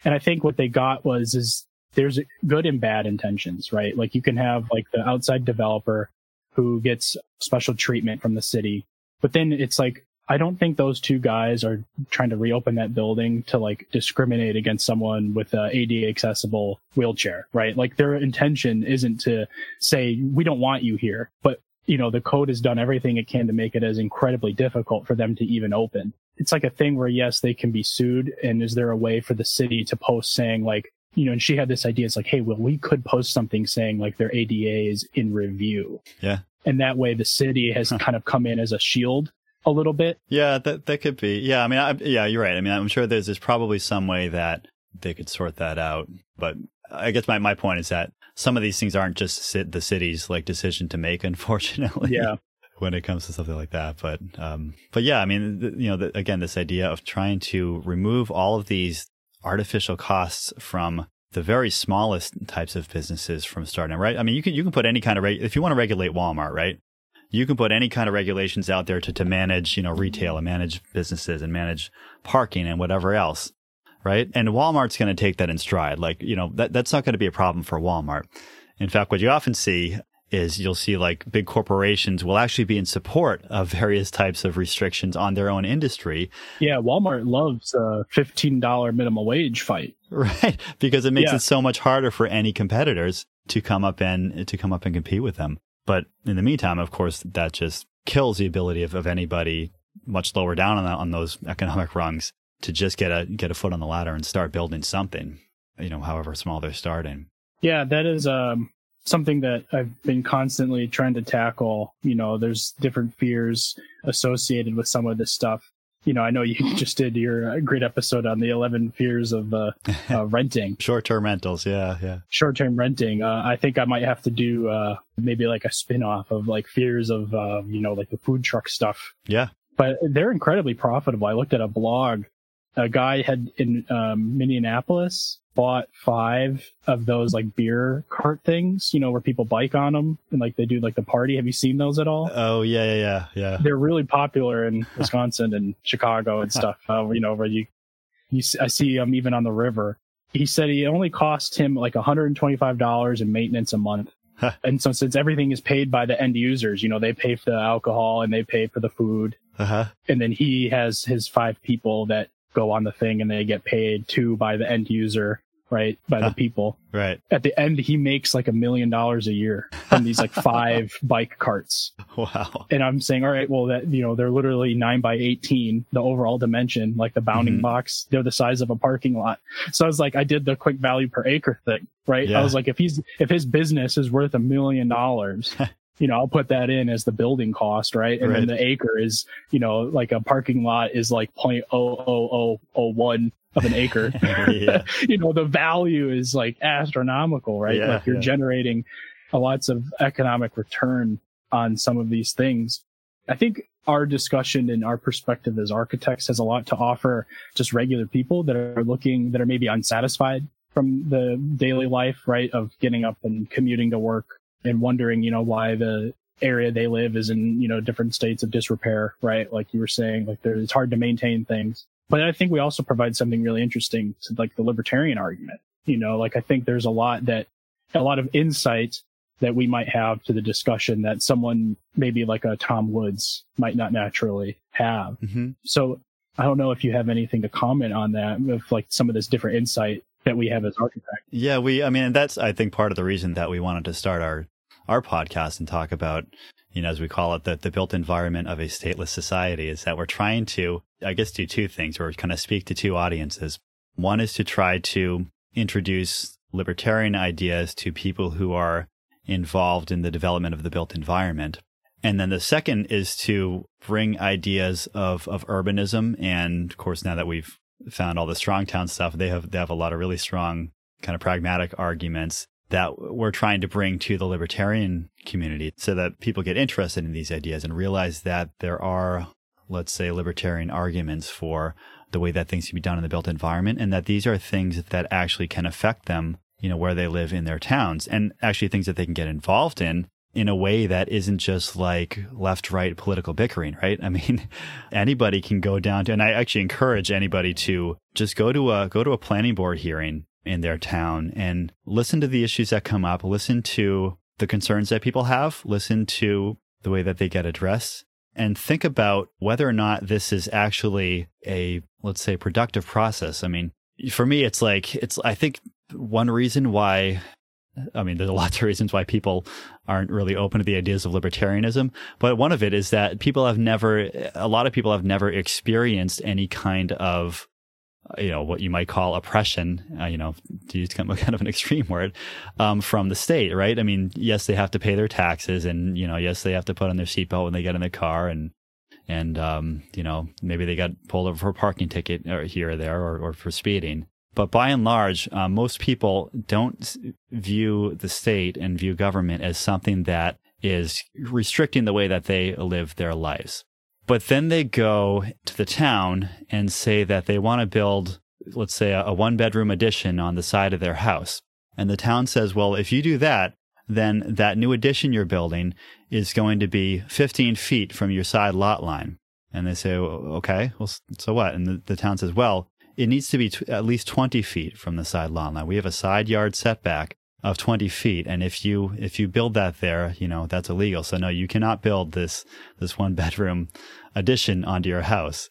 And I think what they got was, is there's good and bad intentions, right? Like you can have like the outside developer who gets special treatment from the city. But then it's like, I don't think those two guys are trying to reopen that building to like discriminate against someone with a ADA accessible wheelchair, right? Like their intention isn't to say, we don't want you here, but you know, the code has done everything it can to make it as incredibly difficult for them to even open. It's like a thing where yes, they can be sued. And is there a way for the city to post saying like, you know, and she had this idea. It's like, hey, well, we could post something saying like their ADA is in review. Yeah. And that way the city has huh. kind of come in as a shield a little bit. Yeah, that that could be. Yeah, I mean, I, yeah, you're right. I mean, I'm sure there's there's probably some way that they could sort that out. But I guess my my point is that some of these things aren't just the city's like decision to make, unfortunately. Yeah. when it comes to something like that, but um, but yeah, I mean, the, you know, the, again, this idea of trying to remove all of these artificial costs from the very smallest types of businesses from starting, right? I mean, you can you can put any kind of reg- if you want to regulate Walmart, right? You can put any kind of regulations out there to to manage, you know, retail and manage businesses and manage parking and whatever else, right? And Walmart's going to take that in stride. Like, you know, that that's not going to be a problem for Walmart. In fact, what you often see is you'll see like big corporations will actually be in support of various types of restrictions on their own industry. Yeah, Walmart loves a $15 minimum wage fight. Right, because it makes yeah. it so much harder for any competitors to come up and to come up and compete with them. But in the meantime, of course, that just kills the ability of, of anybody much lower down on, that, on those economic rungs to just get a get a foot on the ladder and start building something, you know, however small they're starting. Yeah, that is um something that I've been constantly trying to tackle. You know, there's different fears associated with some of this stuff. You know, I know you just did your great episode on the 11 fears of uh, uh, renting. Short term rentals. Yeah. Yeah. Short term renting. Uh, I think I might have to do uh, maybe like a spin off of like fears of, uh, you know, like the food truck stuff. Yeah. But they're incredibly profitable. I looked at a blog. A guy had in um, Minneapolis bought five of those like beer cart things, you know, where people bike on them and like they do like the party. Have you seen those at all? Oh yeah, yeah, yeah, yeah. They're really popular in Wisconsin and Chicago and stuff. Uh, you know, where you, you, I see them even on the river. He said he only cost him like $125 in maintenance a month. and so since everything is paid by the end users, you know, they pay for the alcohol and they pay for the food. Uh-huh. And then he has his five people that go on the thing and they get paid to by the end user right by the people right at the end he makes like a million dollars a year from these like five bike carts wow and i'm saying all right well that you know they're literally 9 by 18 the overall dimension like the bounding mm-hmm. box they're the size of a parking lot so i was like i did the quick value per acre thing right yeah. i was like if he's if his business is worth a million dollars you know, I'll put that in as the building cost, right? And right. then the acre is, you know, like a parking lot is like 0.00001 of an acre. you know, the value is like astronomical, right? Yeah, like you're yeah. generating lots of economic return on some of these things. I think our discussion and our perspective as architects has a lot to offer just regular people that are looking, that are maybe unsatisfied from the daily life, right? Of getting up and commuting to work and wondering, you know, why the area they live is in, you know, different states of disrepair, right? Like you were saying, like there, it's hard to maintain things. But I think we also provide something really interesting to like the libertarian argument. You know, like I think there's a lot that, a lot of insight that we might have to the discussion that someone maybe like a Tom Woods might not naturally have. Mm-hmm. So I don't know if you have anything to comment on that, with like some of this different insight that we have as architects. Yeah, we, I mean, that's, I think, part of the reason that we wanted to start our, our podcast and talk about you know, as we call it, the, the built environment of a stateless society is that we're trying to, I guess, do two things or kind of speak to two audiences. One is to try to introduce libertarian ideas to people who are involved in the development of the built environment. And then the second is to bring ideas of, of urbanism. And of course, now that we've found all the strong town stuff, they have, they have a lot of really strong kind of pragmatic arguments that we're trying to bring to the libertarian community so that people get interested in these ideas and realize that there are, let's say, libertarian arguments for the way that things can be done in the built environment and that these are things that actually can affect them, you know, where they live in their towns and actually things that they can get involved in in a way that isn't just like left right political bickering, right? I mean, anybody can go down to, and I actually encourage anybody to just go to a, go to a planning board hearing in their town and listen to the issues that come up, listen to the concerns that people have, listen to the way that they get addressed, and think about whether or not this is actually a, let's say, productive process. I mean, for me, it's like, it's, I think one reason why I mean, there's lots of reasons why people aren't really open to the ideas of libertarianism, but one of it is that people have never, a lot of people have never experienced any kind of you know what you might call oppression uh, you know to use kind of an extreme word um, from the state right? I mean yes they have to pay their taxes and you know yes they have to put on their seatbelt when they get in the car and and um, you know maybe they got pulled over for a parking ticket or here or there or, or for speeding. But by and large uh, most people don't view the state and view government as something that is restricting the way that they live their lives but then they go to the town and say that they want to build, let's say, a, a one bedroom addition on the side of their house. And the town says, well, if you do that, then that new addition you're building is going to be 15 feet from your side lot line. And they say, okay, well, so what? And the, the town says, well, it needs to be t- at least 20 feet from the side lot line. We have a side yard setback of 20 feet. And if you, if you build that there, you know, that's illegal. So no, you cannot build this, this one bedroom addition onto your house.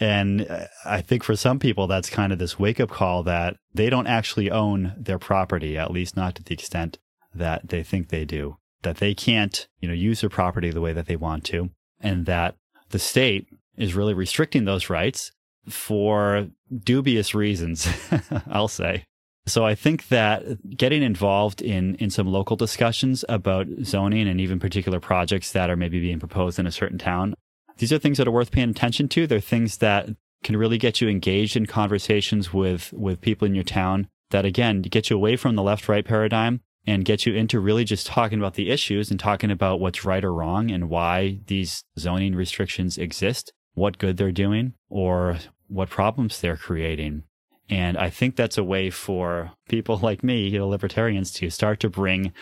And uh, I think for some people, that's kind of this wake up call that they don't actually own their property, at least not to the extent that they think they do, that they can't, you know, use their property the way that they want to, and that the state is really restricting those rights for dubious reasons, I'll say. So I think that getting involved in in some local discussions about zoning and even particular projects that are maybe being proposed in a certain town, these are things that are worth paying attention to. They're things that can really get you engaged in conversations with with people in your town that again get you away from the left right paradigm and get you into really just talking about the issues and talking about what's right or wrong and why these zoning restrictions exist, what good they're doing or what problems they're creating. And I think that's a way for people like me, you know, libertarians, to start to bring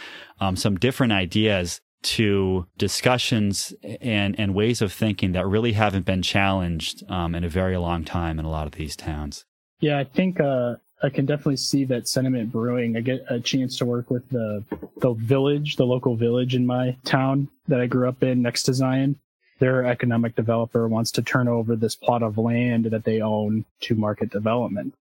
um, some different ideas to discussions and, and ways of thinking that really haven't been challenged um, in a very long time in a lot of these towns. Yeah, I think uh, I can definitely see that sentiment brewing. I get a chance to work with the the village, the local village in my town that I grew up in next to Zion. Their economic developer wants to turn over this plot of land that they own to market development.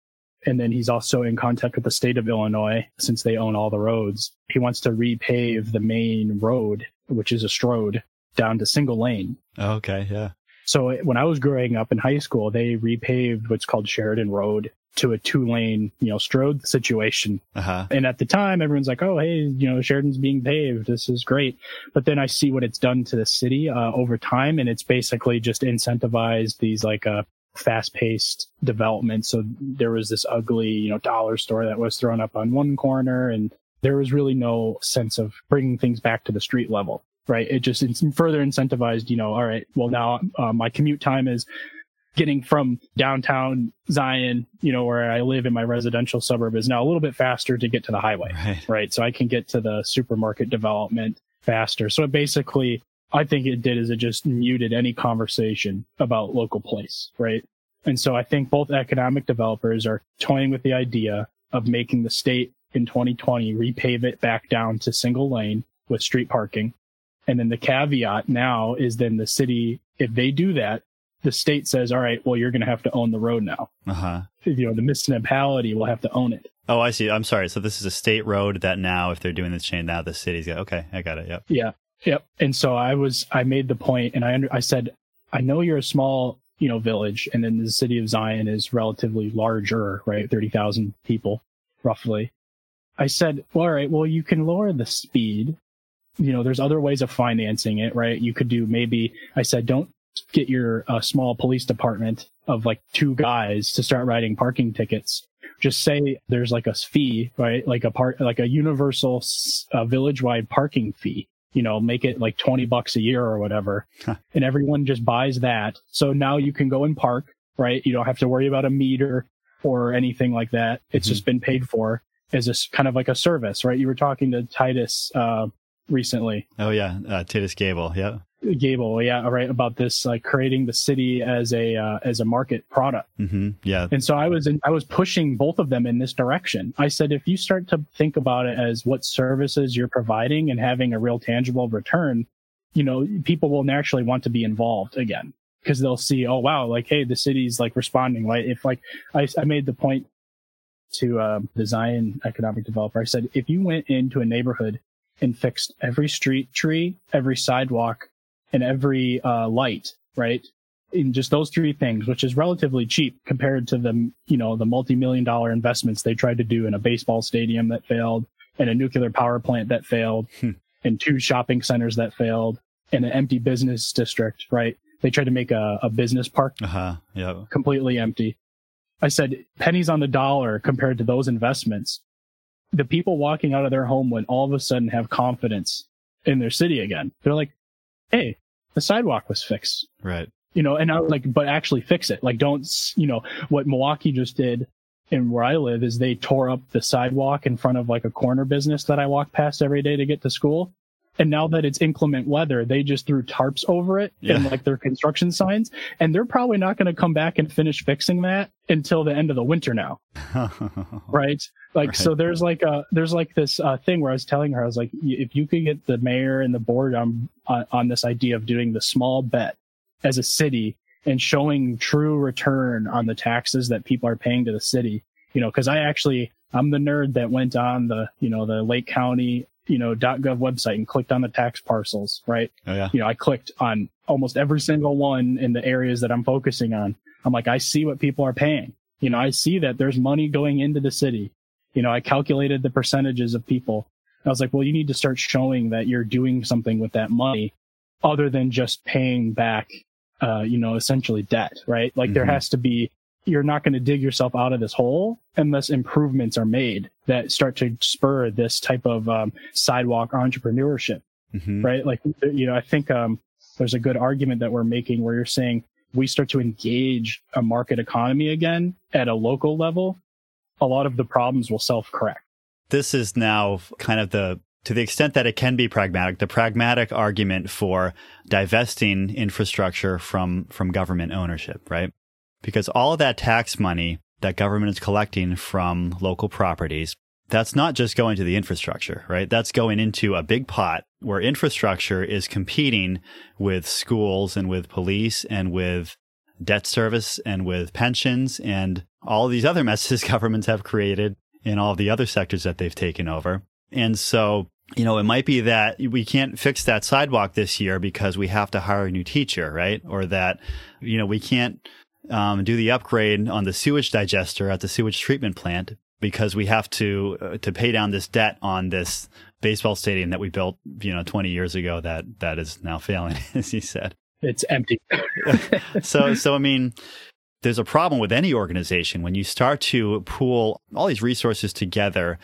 And then he's also in contact with the state of Illinois since they own all the roads. He wants to repave the main road, which is a stroad, down to single lane. Oh, okay, yeah. So when I was growing up in high school, they repaved what's called Sheridan Road to a two lane, you know, stroad situation. Uh-huh. And at the time, everyone's like, oh, hey, you know, Sheridan's being paved. This is great. But then I see what it's done to the city uh, over time. And it's basically just incentivized these like uh, fast paced development. So there was this ugly, you know, dollar store that was thrown up on one corner and there was really no sense of bringing things back to the street level, right? It just further incentivized, you know, all right, well now uh, my commute time is getting from downtown Zion, you know, where I live in my residential suburb is now a little bit faster to get to the highway, right? right? So I can get to the supermarket development faster. So it basically I think it did is it just muted any conversation about local place, right? And so I think both economic developers are toying with the idea of making the state in 2020 repave it back down to single lane with street parking. And then the caveat now is then the city, if they do that, the state says, all right, well, you're going to have to own the road now. Uh-huh. You know, the municipality will have to own it. Oh, I see. I'm sorry. So this is a state road that now, if they're doing this chain, now the city's got, okay, I got it. Yep. Yeah. Yep. And so I was, I made the point and I, under, I said, I know you're a small, you know, village and then the city of Zion is relatively larger, right? 30,000 people roughly. I said, well, all right, well, you can lower the speed. You know, there's other ways of financing it, right? You could do maybe, I said, don't get your uh, small police department of like two guys to start writing parking tickets. Just say there's like a fee, right? Like a part, like a universal uh, village wide parking fee you know, make it like 20 bucks a year or whatever. Huh. And everyone just buys that. So now you can go and park, right? You don't have to worry about a meter or anything like that. It's mm-hmm. just been paid for as a kind of like a service, right? You were talking to Titus, uh, recently. Oh yeah. Uh, Titus Gebel. Yeah. Gebel, yeah, right about this, like creating the city as a uh, as a market product. Mm-hmm. Yeah, and so I was in, I was pushing both of them in this direction. I said, if you start to think about it as what services you're providing and having a real tangible return, you know, people will naturally want to be involved again because they'll see, oh wow, like hey, the city's like responding. Like if like I, I made the point to a um, design economic developer, I said if you went into a neighborhood and fixed every street tree, every sidewalk, and every uh, light, right? In just those three things, which is relatively cheap compared to the, you know, the multi-million dollar investments they tried to do in a baseball stadium that failed, and a nuclear power plant that failed, hmm. and two shopping centers that failed, and an empty business district, right? They tried to make a, a business park uh-huh. yeah. completely empty. I said pennies on the dollar compared to those investments. The people walking out of their home would all of a sudden have confidence in their city again. They're like, Hey, the sidewalk was fixed. Right. You know, and I was like, but actually fix it. Like, don't, you know, what Milwaukee just did and where I live is they tore up the sidewalk in front of like a corner business that I walk past every day to get to school. And now that it's inclement weather, they just threw tarps over it yeah. and like their construction signs. And they're probably not going to come back and finish fixing that until the end of the winter now. right. Like, right. so there's like a, there's like this uh, thing where I was telling her, I was like, if you could get the mayor and the board on, on, on this idea of doing the small bet as a city and showing true return on the taxes that people are paying to the city, you know, cause I actually, I'm the nerd that went on the, you know, the Lake County you know, dot .gov website and clicked on the tax parcels, right? Oh, yeah. You know, I clicked on almost every single one in the areas that I'm focusing on. I'm like, I see what people are paying. You know, I see that there's money going into the city. You know, I calculated the percentages of people. I was like, well, you need to start showing that you're doing something with that money other than just paying back, uh, you know, essentially debt, right? Like mm-hmm. there has to be you're not going to dig yourself out of this hole unless improvements are made that start to spur this type of um, sidewalk entrepreneurship, mm-hmm. right? Like, you know, I think um, there's a good argument that we're making where you're saying we start to engage a market economy again at a local level, a lot of the problems will self correct. This is now kind of the to the extent that it can be pragmatic, the pragmatic argument for divesting infrastructure from from government ownership, right? Because all of that tax money that government is collecting from local properties, that's not just going to the infrastructure, right? That's going into a big pot where infrastructure is competing with schools and with police and with debt service and with pensions and all these other messes governments have created in all the other sectors that they've taken over. And so, you know, it might be that we can't fix that sidewalk this year because we have to hire a new teacher, right? Or that, you know, we can't um, do the upgrade on the sewage digester at the sewage treatment plant because we have to uh, to pay down this debt on this baseball stadium that we built, you know, 20 years ago that that is now failing, as he said. It's empty. so so I mean, there's a problem with any organization when you start to pool all these resources together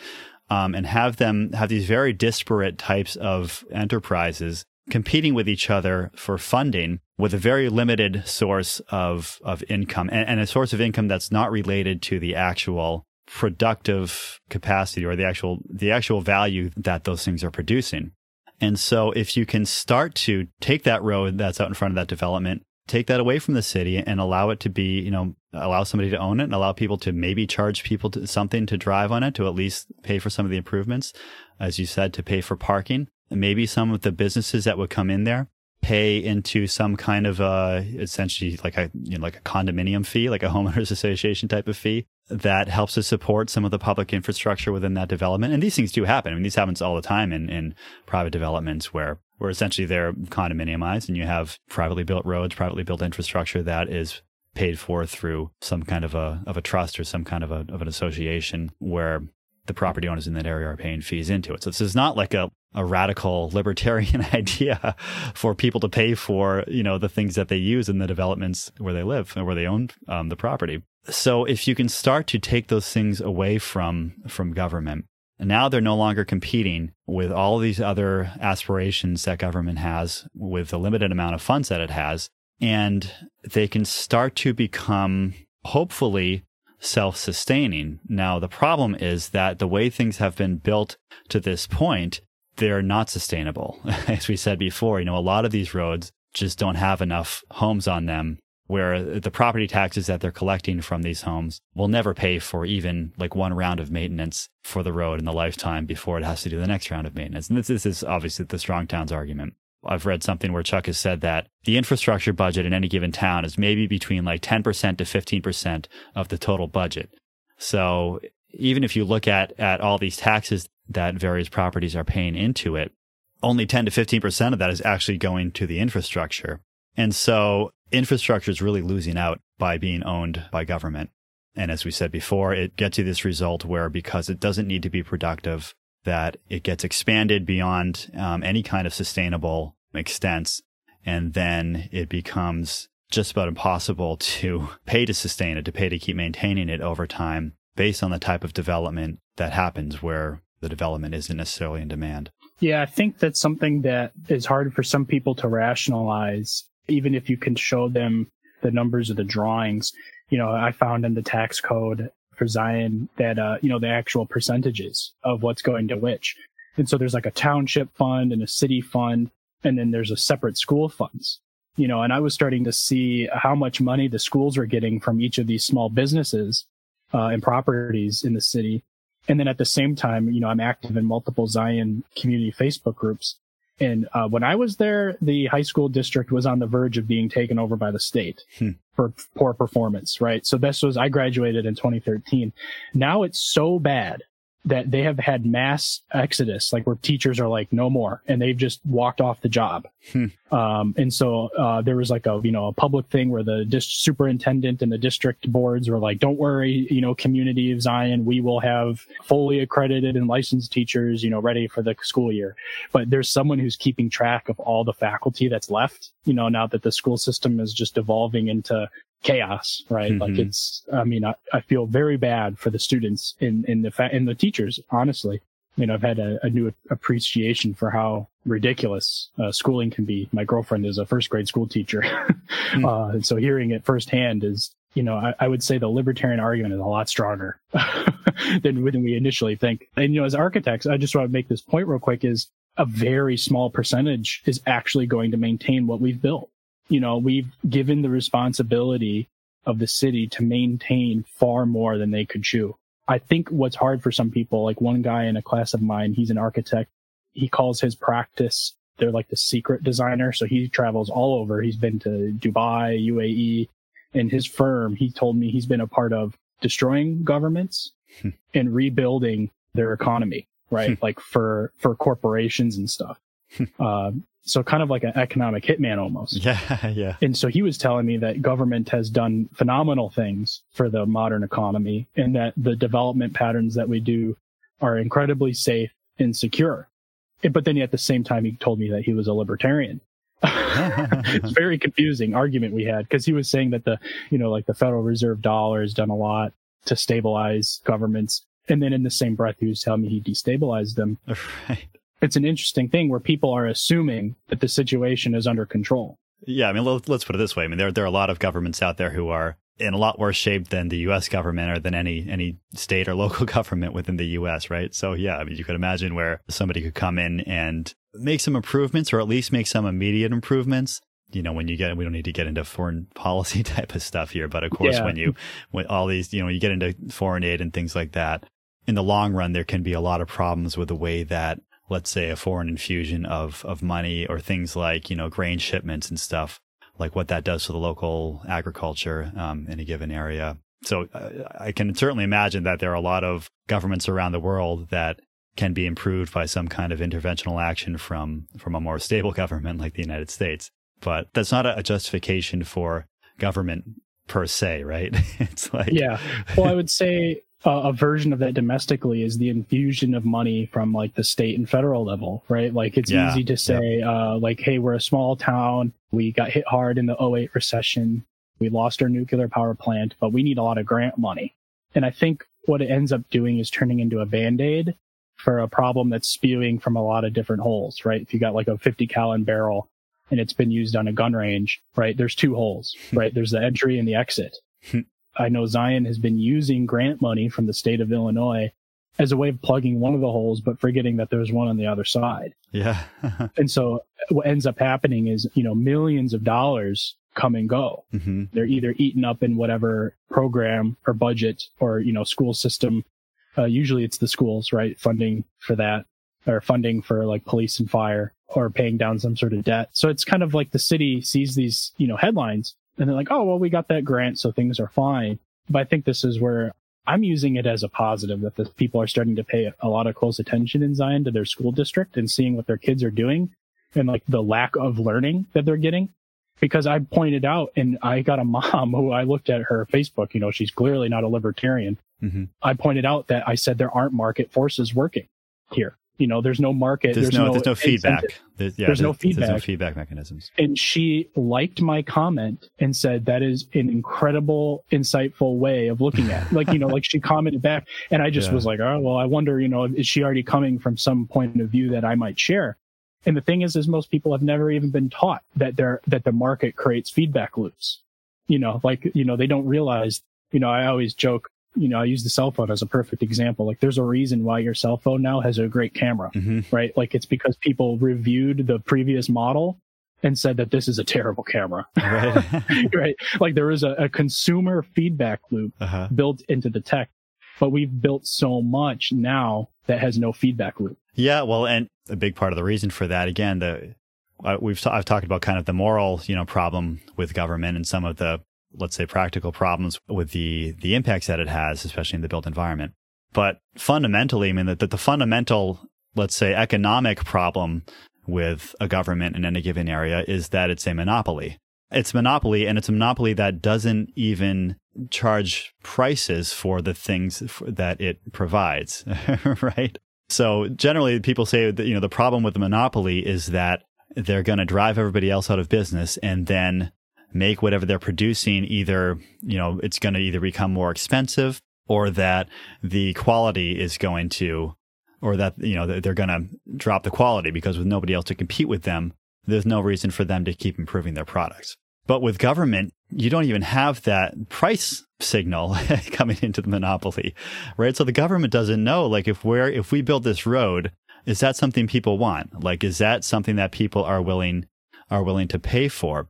um, and have them have these very disparate types of enterprises competing with each other for funding with a very limited source of, of income and, and, a source of income that's not related to the actual productive capacity or the actual, the actual value that those things are producing. And so if you can start to take that road that's out in front of that development, take that away from the city and allow it to be, you know, allow somebody to own it and allow people to maybe charge people to something to drive on it to at least pay for some of the improvements. As you said, to pay for parking maybe some of the businesses that would come in there pay into some kind of uh essentially like a you know like a condominium fee like a homeowners association type of fee that helps to support some of the public infrastructure within that development. And these things do happen. I mean these happens all the time in in private developments where where essentially they're condominiumized and you have privately built roads privately built infrastructure that is paid for through some kind of a of a trust or some kind of a of an association where the property owners in that area are paying fees into it. So this is not like a, a radical libertarian idea for people to pay for, you know, the things that they use in the developments where they live and where they own um, the property. So if you can start to take those things away from, from government, now they're no longer competing with all these other aspirations that government has with the limited amount of funds that it has. And they can start to become hopefully self sustaining. Now, the problem is that the way things have been built to this point, they're not sustainable. As we said before, you know, a lot of these roads just don't have enough homes on them where the property taxes that they're collecting from these homes will never pay for even like one round of maintenance for the road in the lifetime before it has to do the next round of maintenance. And this, this is obviously the strong towns argument. I've read something where Chuck has said that the infrastructure budget in any given town is maybe between like 10% to 15% of the total budget. So even if you look at, at all these taxes that various properties are paying into it, only 10 to 15% of that is actually going to the infrastructure. And so infrastructure is really losing out by being owned by government. And as we said before, it gets you this result where because it doesn't need to be productive, that it gets expanded beyond um, any kind of sustainable extents. And then it becomes just about impossible to pay to sustain it, to pay to keep maintaining it over time based on the type of development that happens where the development isn't necessarily in demand. Yeah, I think that's something that is hard for some people to rationalize, even if you can show them the numbers of the drawings. You know, I found in the tax code for Zion that, uh, you know, the actual percentages of what's going to which. And so there's like a township fund and a city fund, and then there's a separate school funds. You know, and I was starting to see how much money the schools were getting from each of these small businesses uh, and properties in the city. And then at the same time, you know, I'm active in multiple Zion community Facebook groups. And uh, when I was there, the high school district was on the verge of being taken over by the state hmm. for poor performance, right? So this was, I graduated in 2013. Now it's so bad that they have had mass exodus, like where teachers are like, no more, and they've just walked off the job. Hmm. Um, and so uh, there was like a you know a public thing where the dis- superintendent and the district boards were like, don't worry, you know, community of Zion, we will have fully accredited and licensed teachers, you know, ready for the school year. But there's someone who's keeping track of all the faculty that's left, you know, now that the school system is just evolving into chaos, right? Mm-hmm. Like it's, I mean, I, I feel very bad for the students in, in the fa- in the teachers, honestly. I mean, I've had a, a new appreciation for how ridiculous uh, schooling can be. My girlfriend is a first grade school teacher. mm. uh, and so hearing it firsthand is, you know, I, I, would say the libertarian argument is a lot stronger than, than we initially think. And, you know, as architects, I just want to make this point real quick is a very small percentage is actually going to maintain what we've built you know, we've given the responsibility of the city to maintain far more than they could chew. I think what's hard for some people, like one guy in a class of mine, he's an architect. He calls his practice, they're like the secret designer. So he travels all over. He's been to Dubai, UAE, and his firm, he told me he's been a part of destroying governments hmm. and rebuilding their economy, right? Hmm. like for, for corporations and stuff. Uh, so kind of like an economic hitman almost. Yeah, yeah. And so he was telling me that government has done phenomenal things for the modern economy and that the development patterns that we do are incredibly safe and secure. But then at the same time, he told me that he was a libertarian. it's very confusing argument we had because he was saying that the, you know, like the Federal Reserve dollar has done a lot to stabilize governments. And then in the same breath, he was telling me he destabilized them. Right it's an interesting thing where people are assuming that the situation is under control. Yeah, I mean, let's put it this way. I mean, there there are a lot of governments out there who are in a lot worse shape than the U.S. government or than any any state or local government within the U.S. Right? So yeah, I mean, you could imagine where somebody could come in and make some improvements, or at least make some immediate improvements. You know, when you get, we don't need to get into foreign policy type of stuff here, but of course, yeah. when you, when all these, you know, you get into foreign aid and things like that, in the long run, there can be a lot of problems with the way that let's say a foreign infusion of of money or things like you know grain shipments and stuff like what that does to the local agriculture um, in a given area. So uh, i can certainly imagine that there are a lot of governments around the world that can be improved by some kind of interventional action from from a more stable government like the united states. But that's not a justification for government per se right? It's like yeah. Well i would say uh, a version of that domestically is the infusion of money from like the state and federal level, right? Like it's yeah, easy to say, yeah. uh, like, hey, we're a small town. We got hit hard in the 08 recession. We lost our nuclear power plant, but we need a lot of grant money. And I think what it ends up doing is turning into a band aid for a problem that's spewing from a lot of different holes, right? If you got like a 50 gallon barrel and it's been used on a gun range, right? There's two holes, right? There's the entry and the exit. I know Zion has been using grant money from the state of Illinois as a way of plugging one of the holes, but forgetting that there's one on the other side. Yeah. and so what ends up happening is, you know, millions of dollars come and go. Mm-hmm. They're either eaten up in whatever program or budget or, you know, school system. Uh, usually it's the schools, right? Funding for that or funding for like police and fire or paying down some sort of debt. So it's kind of like the city sees these, you know, headlines and they're like, oh, well, we got that grant. So things are fine. But I think this is where I'm using it as a positive that the people are starting to pay a lot of close attention in Zion to their school district and seeing what their kids are doing and like the lack of learning that they're getting. Because I pointed out and I got a mom who I looked at her Facebook, you know, she's clearly not a libertarian. Mm-hmm. I pointed out that I said there aren't market forces working here you know there's no market there's, there's no, no, there's no feedback. There's, yeah, there's, no feedback there's no feedback mechanisms. And she liked my comment and said that is an incredible insightful way of looking at it. like you know like she commented back and i just yeah. was like oh well i wonder you know is she already coming from some point of view that i might share? And the thing is is most people have never even been taught that they're that the market creates feedback loops. You know like you know they don't realize you know i always joke you know, I use the cell phone as a perfect example. Like there's a reason why your cell phone now has a great camera, mm-hmm. right? Like it's because people reviewed the previous model and said that this is a terrible camera, right? right? Like there is a, a consumer feedback loop uh-huh. built into the tech, but we've built so much now that has no feedback loop. Yeah. Well, and a big part of the reason for that, again, the, uh, we've, I've talked about kind of the moral, you know, problem with government and some of the let's say practical problems with the the impacts that it has, especially in the built environment. But fundamentally, I mean that the, the fundamental, let's say, economic problem with a government in any given area is that it's a monopoly. It's monopoly, and it's a monopoly that doesn't even charge prices for the things that it provides, right? So generally, people say that you know the problem with the monopoly is that they're going to drive everybody else out of business, and then make whatever they're producing either, you know, it's going to either become more expensive or that the quality is going to, or that, you know, they're going to drop the quality because with nobody else to compete with them, there's no reason for them to keep improving their products. But with government, you don't even have that price signal coming into the monopoly, right? So the government doesn't know, like, if we're, if we build this road, is that something people want? Like, is that something that people are willing, are willing to pay for?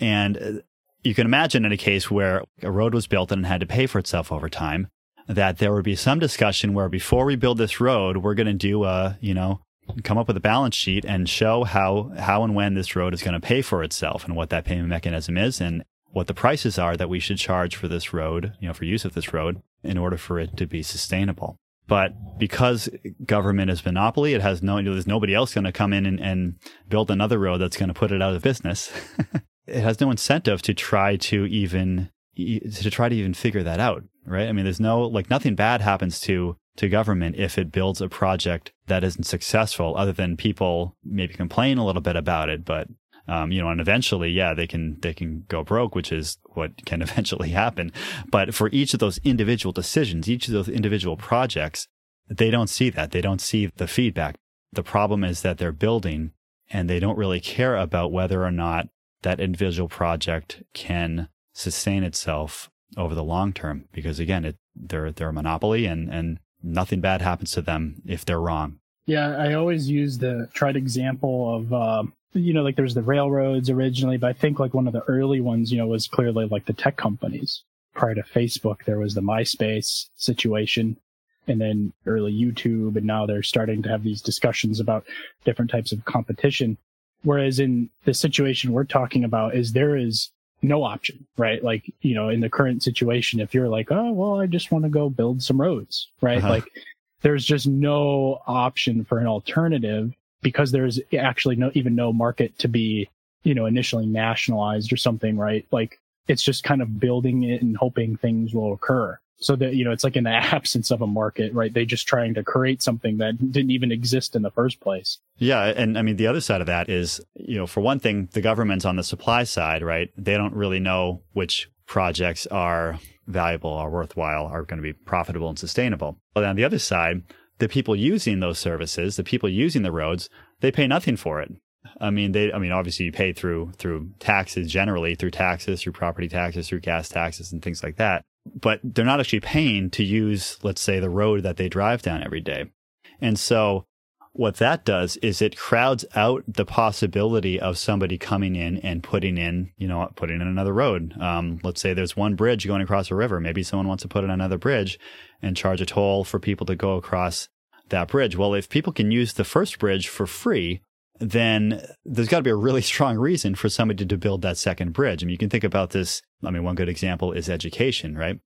And uh, you can imagine in a case where a road was built and had to pay for itself over time, that there would be some discussion where before we build this road, we're going to do a, you know, come up with a balance sheet and show how, how and when this road is going to pay for itself and what that payment mechanism is and what the prices are that we should charge for this road, you know, for use of this road in order for it to be sustainable. But because government is monopoly, it has no, there's nobody else going to come in and, and build another road that's going to put it out of business. it has no incentive to try to even to try to even figure that out, right? I mean, there's no like nothing bad happens to to government if it builds a project that isn't successful, other than people maybe complain a little bit about it, but um, you know, and eventually, yeah, they can they can go broke, which is what can eventually happen. But for each of those individual decisions, each of those individual projects, they don't see that. They don't see the feedback. The problem is that they're building and they don't really care about whether or not that individual project can sustain itself over the long term because again it, they're they're a monopoly and and nothing bad happens to them if they're wrong. Yeah i always use the tried example of uh, you know like there's the railroads originally but i think like one of the early ones you know was clearly like the tech companies. Prior to facebook there was the myspace situation and then early youtube and now they're starting to have these discussions about different types of competition Whereas in the situation we're talking about is there is no option, right? Like, you know, in the current situation, if you're like, oh, well, I just want to go build some roads, right? Uh-huh. Like there's just no option for an alternative because there's actually no, even no market to be, you know, initially nationalized or something, right? Like it's just kind of building it and hoping things will occur so that you know it's like in the absence of a market right? They just trying to create something that didn't even exist in the first place. Yeah and i mean the other side of that is you know for one thing the government's on the supply side right? They don't really know which projects are valuable are worthwhile are going to be profitable and sustainable. But on the other side the people using those services the people using the roads they pay nothing for it. I mean, they. I mean, obviously, you pay through through taxes generally, through taxes, through property taxes, through gas taxes, and things like that but they're not actually paying to use, let's say, the road that they drive down every day. And so what that does is it crowds out the possibility of somebody coming in and putting in, you know, putting in another road. Um, let's say there's one bridge going across a river. Maybe someone wants to put in another bridge and charge a toll for people to go across that bridge. Well, if people can use the first bridge for free, then there's got to be a really strong reason for somebody to build that second bridge. I mean, you can think about this. I mean, one good example is education, right?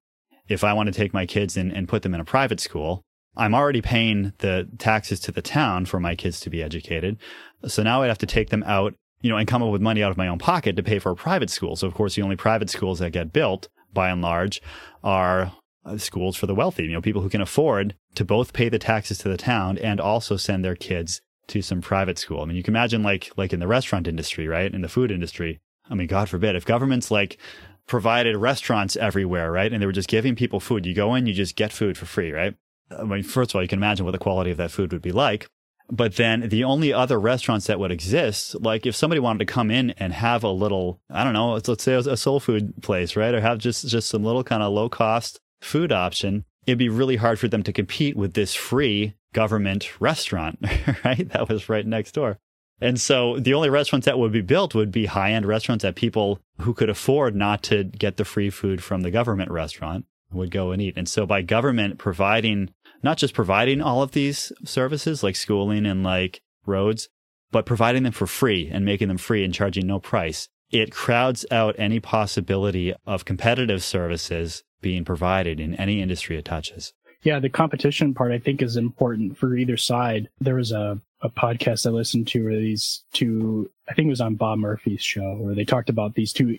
If I want to take my kids in and put them in a private school, I'm already paying the taxes to the town for my kids to be educated. So now I'd have to take them out, you know, and come up with money out of my own pocket to pay for a private school. So of course, the only private schools that get built by and large are uh, schools for the wealthy, you know, people who can afford to both pay the taxes to the town and also send their kids to some private school. I mean, you can imagine like, like in the restaurant industry, right? In the food industry. I mean, God forbid if governments like provided restaurants everywhere, right? And they were just giving people food. You go in, you just get food for free, right? I mean, first of all, you can imagine what the quality of that food would be like. But then the only other restaurants that would exist, like if somebody wanted to come in and have a little, I don't know, let's say a soul food place, right? Or have just, just some little kind of low cost food option, it'd be really hard for them to compete with this free government restaurant, right? That was right next door. And so the only restaurants that would be built would be high end restaurants that people who could afford not to get the free food from the government restaurant would go and eat. And so by government providing, not just providing all of these services like schooling and like roads, but providing them for free and making them free and charging no price, it crowds out any possibility of competitive services being provided in any industry it touches. Yeah, the competition part I think is important for either side. There was a, a podcast I listened to where these two, I think it was on Bob Murphy's show, where they talked about these two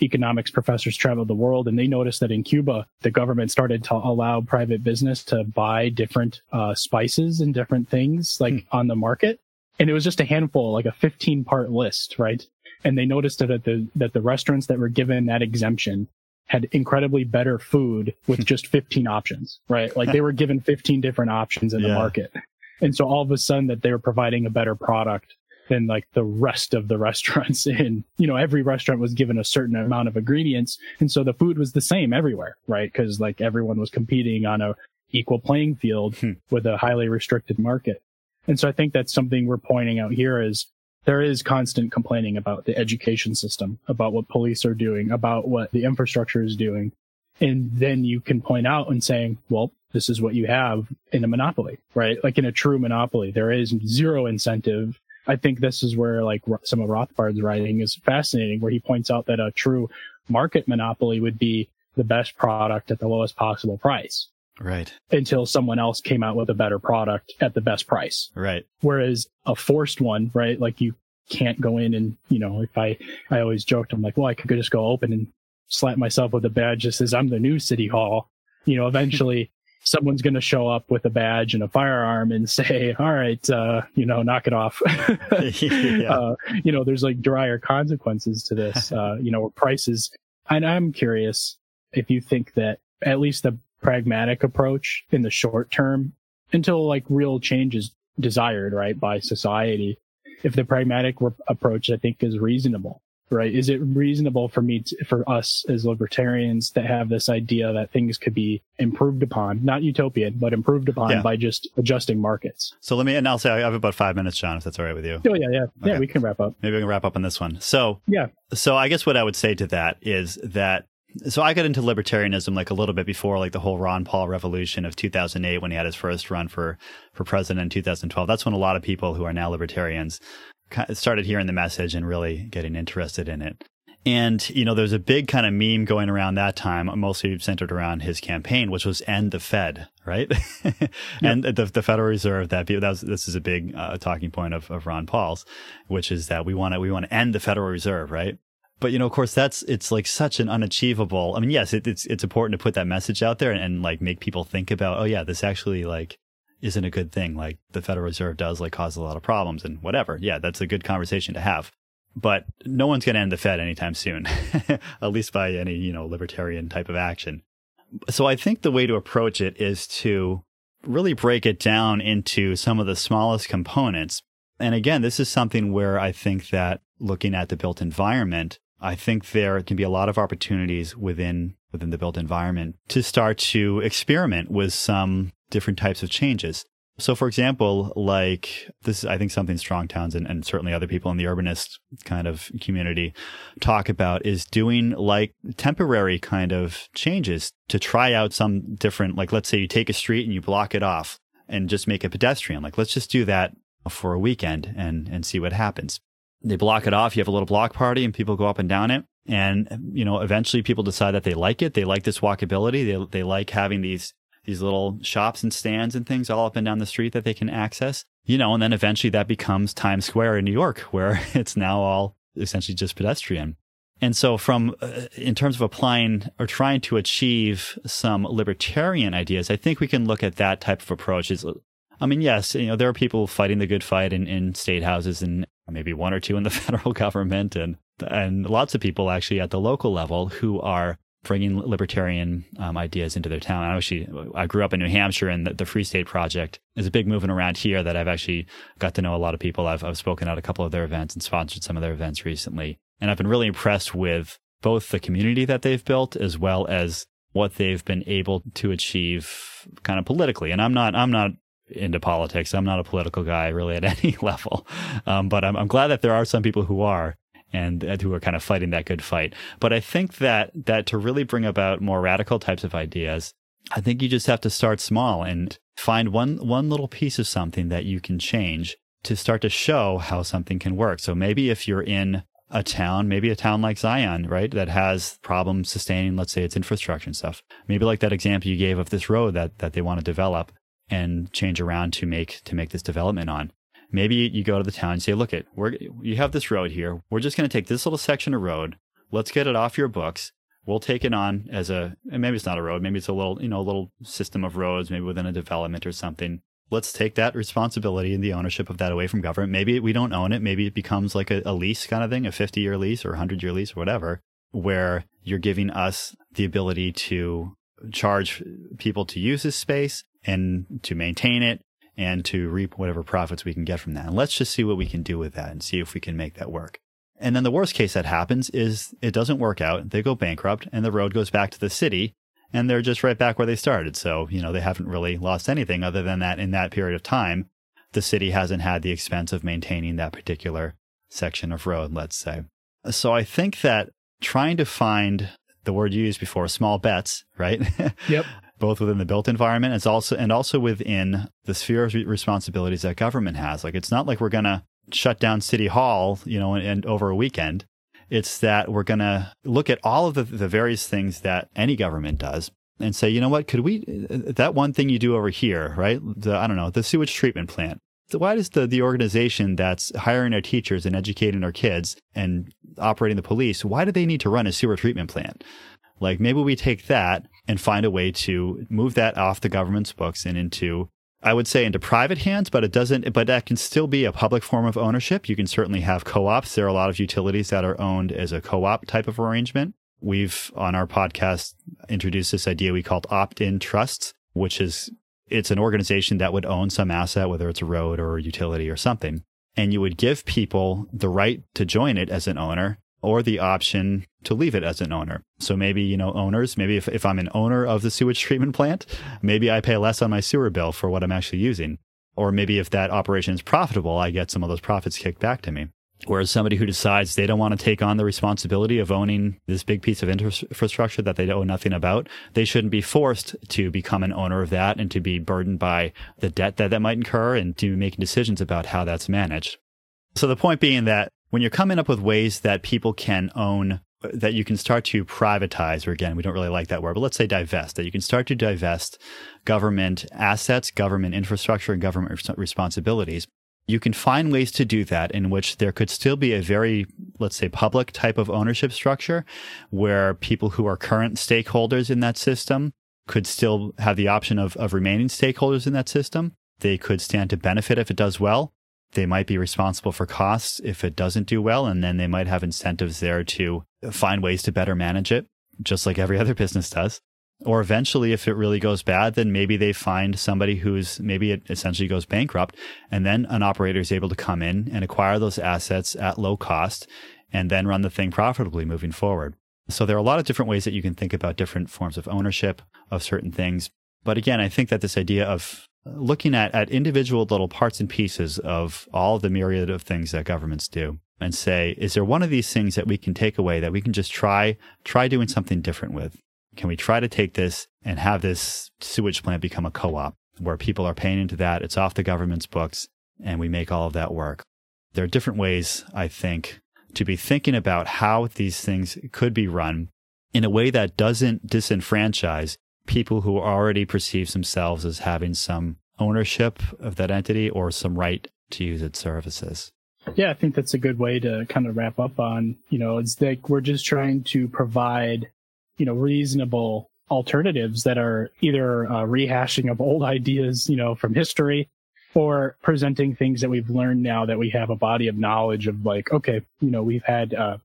economics professors traveled the world and they noticed that in Cuba, the government started to allow private business to buy different uh, spices and different things like hmm. on the market. And it was just a handful, like a 15 part list, right? And they noticed that the, that the restaurants that were given that exemption had incredibly better food with just 15 options, right? Like they were given 15 different options in yeah. the market. And so all of a sudden that they were providing a better product than like the rest of the restaurants in, you know, every restaurant was given a certain amount of ingredients. And so the food was the same everywhere, right? Cause like everyone was competing on a equal playing field hmm. with a highly restricted market. And so I think that's something we're pointing out here is there is constant complaining about the education system, about what police are doing, about what the infrastructure is doing. And then you can point out and saying, well, this is what you have in a monopoly, right? Like in a true monopoly, there is zero incentive. I think this is where like some of Rothbard's writing is fascinating, where he points out that a true market monopoly would be the best product at the lowest possible price. Right. Until someone else came out with a better product at the best price. Right. Whereas a forced one, right? Like you can't go in and, you know, if I, I always joked, I'm like, well, I could just go open and slap myself with a badge that says I'm the new city hall. You know, eventually someone's going to show up with a badge and a firearm and say, all right, uh, you know, knock it off. yeah. uh, you know, there's like drier consequences to this, uh, you know, prices. And I'm curious if you think that at least the pragmatic approach in the short term until like real change is desired, right, by society. If the pragmatic re- approach, I think, is reasonable, right? Is it reasonable for me, to, for us as libertarians to have this idea that things could be improved upon, not utopian, but improved upon yeah. by just adjusting markets? So let me, and I'll say I have about five minutes, John, if that's all right with you. Oh, yeah, yeah. Okay. Yeah, we can wrap up. Maybe we can wrap up on this one. So, yeah. So I guess what I would say to that is that so I got into libertarianism like a little bit before like the whole Ron Paul revolution of 2008 when he had his first run for for president in 2012. That's when a lot of people who are now libertarians started hearing the message and really getting interested in it. And, you know, there's a big kind of meme going around that time, mostly centered around his campaign, which was end the Fed, right? yep. And the, the Federal Reserve, that, that was, this is a big uh, talking point of, of Ron Paul's, which is that we want to, we want to end the Federal Reserve, right? But you know, of course, that's it's like such an unachievable. I mean, yes, it, it's it's important to put that message out there and, and like make people think about, oh yeah, this actually like isn't a good thing. Like the Federal Reserve does like cause a lot of problems and whatever. Yeah, that's a good conversation to have. But no one's going to end the Fed anytime soon, at least by any you know libertarian type of action. So I think the way to approach it is to really break it down into some of the smallest components. And again, this is something where I think that looking at the built environment I think there can be a lot of opportunities within within the built environment to start to experiment with some different types of changes. So, for example, like this, I think something Strong Towns and, and certainly other people in the urbanist kind of community talk about is doing like temporary kind of changes to try out some different, like let's say you take a street and you block it off and just make it pedestrian. Like let's just do that for a weekend and, and see what happens. They block it off. You have a little block party and people go up and down it. And, you know, eventually people decide that they like it. They like this walkability. They, they like having these these little shops and stands and things all up and down the street that they can access. You know, and then eventually that becomes Times Square in New York, where it's now all essentially just pedestrian. And so, from uh, in terms of applying or trying to achieve some libertarian ideas, I think we can look at that type of approach. Is, I mean, yes, you know, there are people fighting the good fight in, in state houses and maybe one or two in the federal government, and and lots of people actually at the local level who are bringing libertarian um, ideas into their town. I actually, I grew up in New Hampshire, and the, the, Free State Project is a big movement around here that I've actually got to know a lot of people. I've, I've spoken at a couple of their events and sponsored some of their events recently, and I've been really impressed with both the community that they've built as well as what they've been able to achieve kind of politically. And I'm not, I'm not into politics. I'm not a political guy really at any level. Um, but I'm, I'm glad that there are some people who are and who are kind of fighting that good fight. But I think that that to really bring about more radical types of ideas, I think you just have to start small and find one one little piece of something that you can change to start to show how something can work. So maybe if you're in a town, maybe a town like Zion, right, that has problems sustaining, let's say, its infrastructure and stuff. Maybe like that example you gave of this road that that they want to develop and change around to make to make this development on. Maybe you go to the town and say, look, it, we're, you have this road here. We're just going to take this little section of road. Let's get it off your books. We'll take it on as a, and maybe it's not a road. Maybe it's a little, you know, a little system of roads, maybe within a development or something. Let's take that responsibility and the ownership of that away from government. Maybe we don't own it. Maybe it becomes like a, a lease kind of thing, a 50 year lease or a 100 year lease or whatever, where you're giving us the ability to charge people to use this space and to maintain it and to reap whatever profits we can get from that. And let's just see what we can do with that and see if we can make that work. And then the worst case that happens is it doesn't work out. They go bankrupt and the road goes back to the city and they're just right back where they started. So, you know, they haven't really lost anything other than that in that period of time, the city hasn't had the expense of maintaining that particular section of road, let's say. So I think that trying to find the word you used before small bets, right? Yep both within the built environment as also and also within the sphere of responsibilities that government has. Like it's not like we're going to shut down city hall, you know, and, and over a weekend. It's that we're going to look at all of the, the various things that any government does and say, you know what, could we, that one thing you do over here, right? The, I don't know, the sewage treatment plant. Why does the, the organization that's hiring our teachers and educating our kids and operating the police, why do they need to run a sewer treatment plant? Like maybe we take that and find a way to move that off the government's books and into I would say into private hands, but it doesn't, but that can still be a public form of ownership. You can certainly have co-ops. There are a lot of utilities that are owned as a co-op type of arrangement. We've on our podcast introduced this idea we called opt-in trusts, which is it's an organization that would own some asset, whether it's a road or a utility or something. And you would give people the right to join it as an owner or the option to leave it as an owner. So maybe, you know, owners, maybe if, if I'm an owner of the sewage treatment plant, maybe I pay less on my sewer bill for what I'm actually using. Or maybe if that operation is profitable, I get some of those profits kicked back to me. Whereas somebody who decides they don't want to take on the responsibility of owning this big piece of infrastructure that they know nothing about, they shouldn't be forced to become an owner of that and to be burdened by the debt that that might incur and to making decisions about how that's managed. So the point being that when you're coming up with ways that people can own that you can start to privatize, or again, we don't really like that word, but let's say divest, that you can start to divest government assets, government infrastructure, and government responsibilities. You can find ways to do that in which there could still be a very, let's say, public type of ownership structure where people who are current stakeholders in that system could still have the option of, of remaining stakeholders in that system. They could stand to benefit if it does well they might be responsible for costs if it doesn't do well, and then they might have incentives there to find ways to better manage it, just like every other business does. Or eventually, if it really goes bad, then maybe they find somebody who's maybe it essentially goes bankrupt, and then an operator is able to come in and acquire those assets at low cost and then run the thing profitably moving forward. So there are a lot of different ways that you can think about different forms of ownership of certain things. But again, I think that this idea of looking at, at individual little parts and pieces of all the myriad of things that governments do and say, is there one of these things that we can take away that we can just try, try doing something different with? Can we try to take this and have this sewage plant become a co-op where people are paying into that? It's off the government's books and we make all of that work. There are different ways, I think, to be thinking about how these things could be run in a way that doesn't disenfranchise people who already perceive themselves as having some ownership of that entity or some right to use its services. Yeah, I think that's a good way to kind of wrap up on, you know, it's like we're just trying to provide, you know, reasonable alternatives that are either uh, rehashing of old ideas, you know, from history or presenting things that we've learned now that we have a body of knowledge of like, okay, you know, we've had, uh,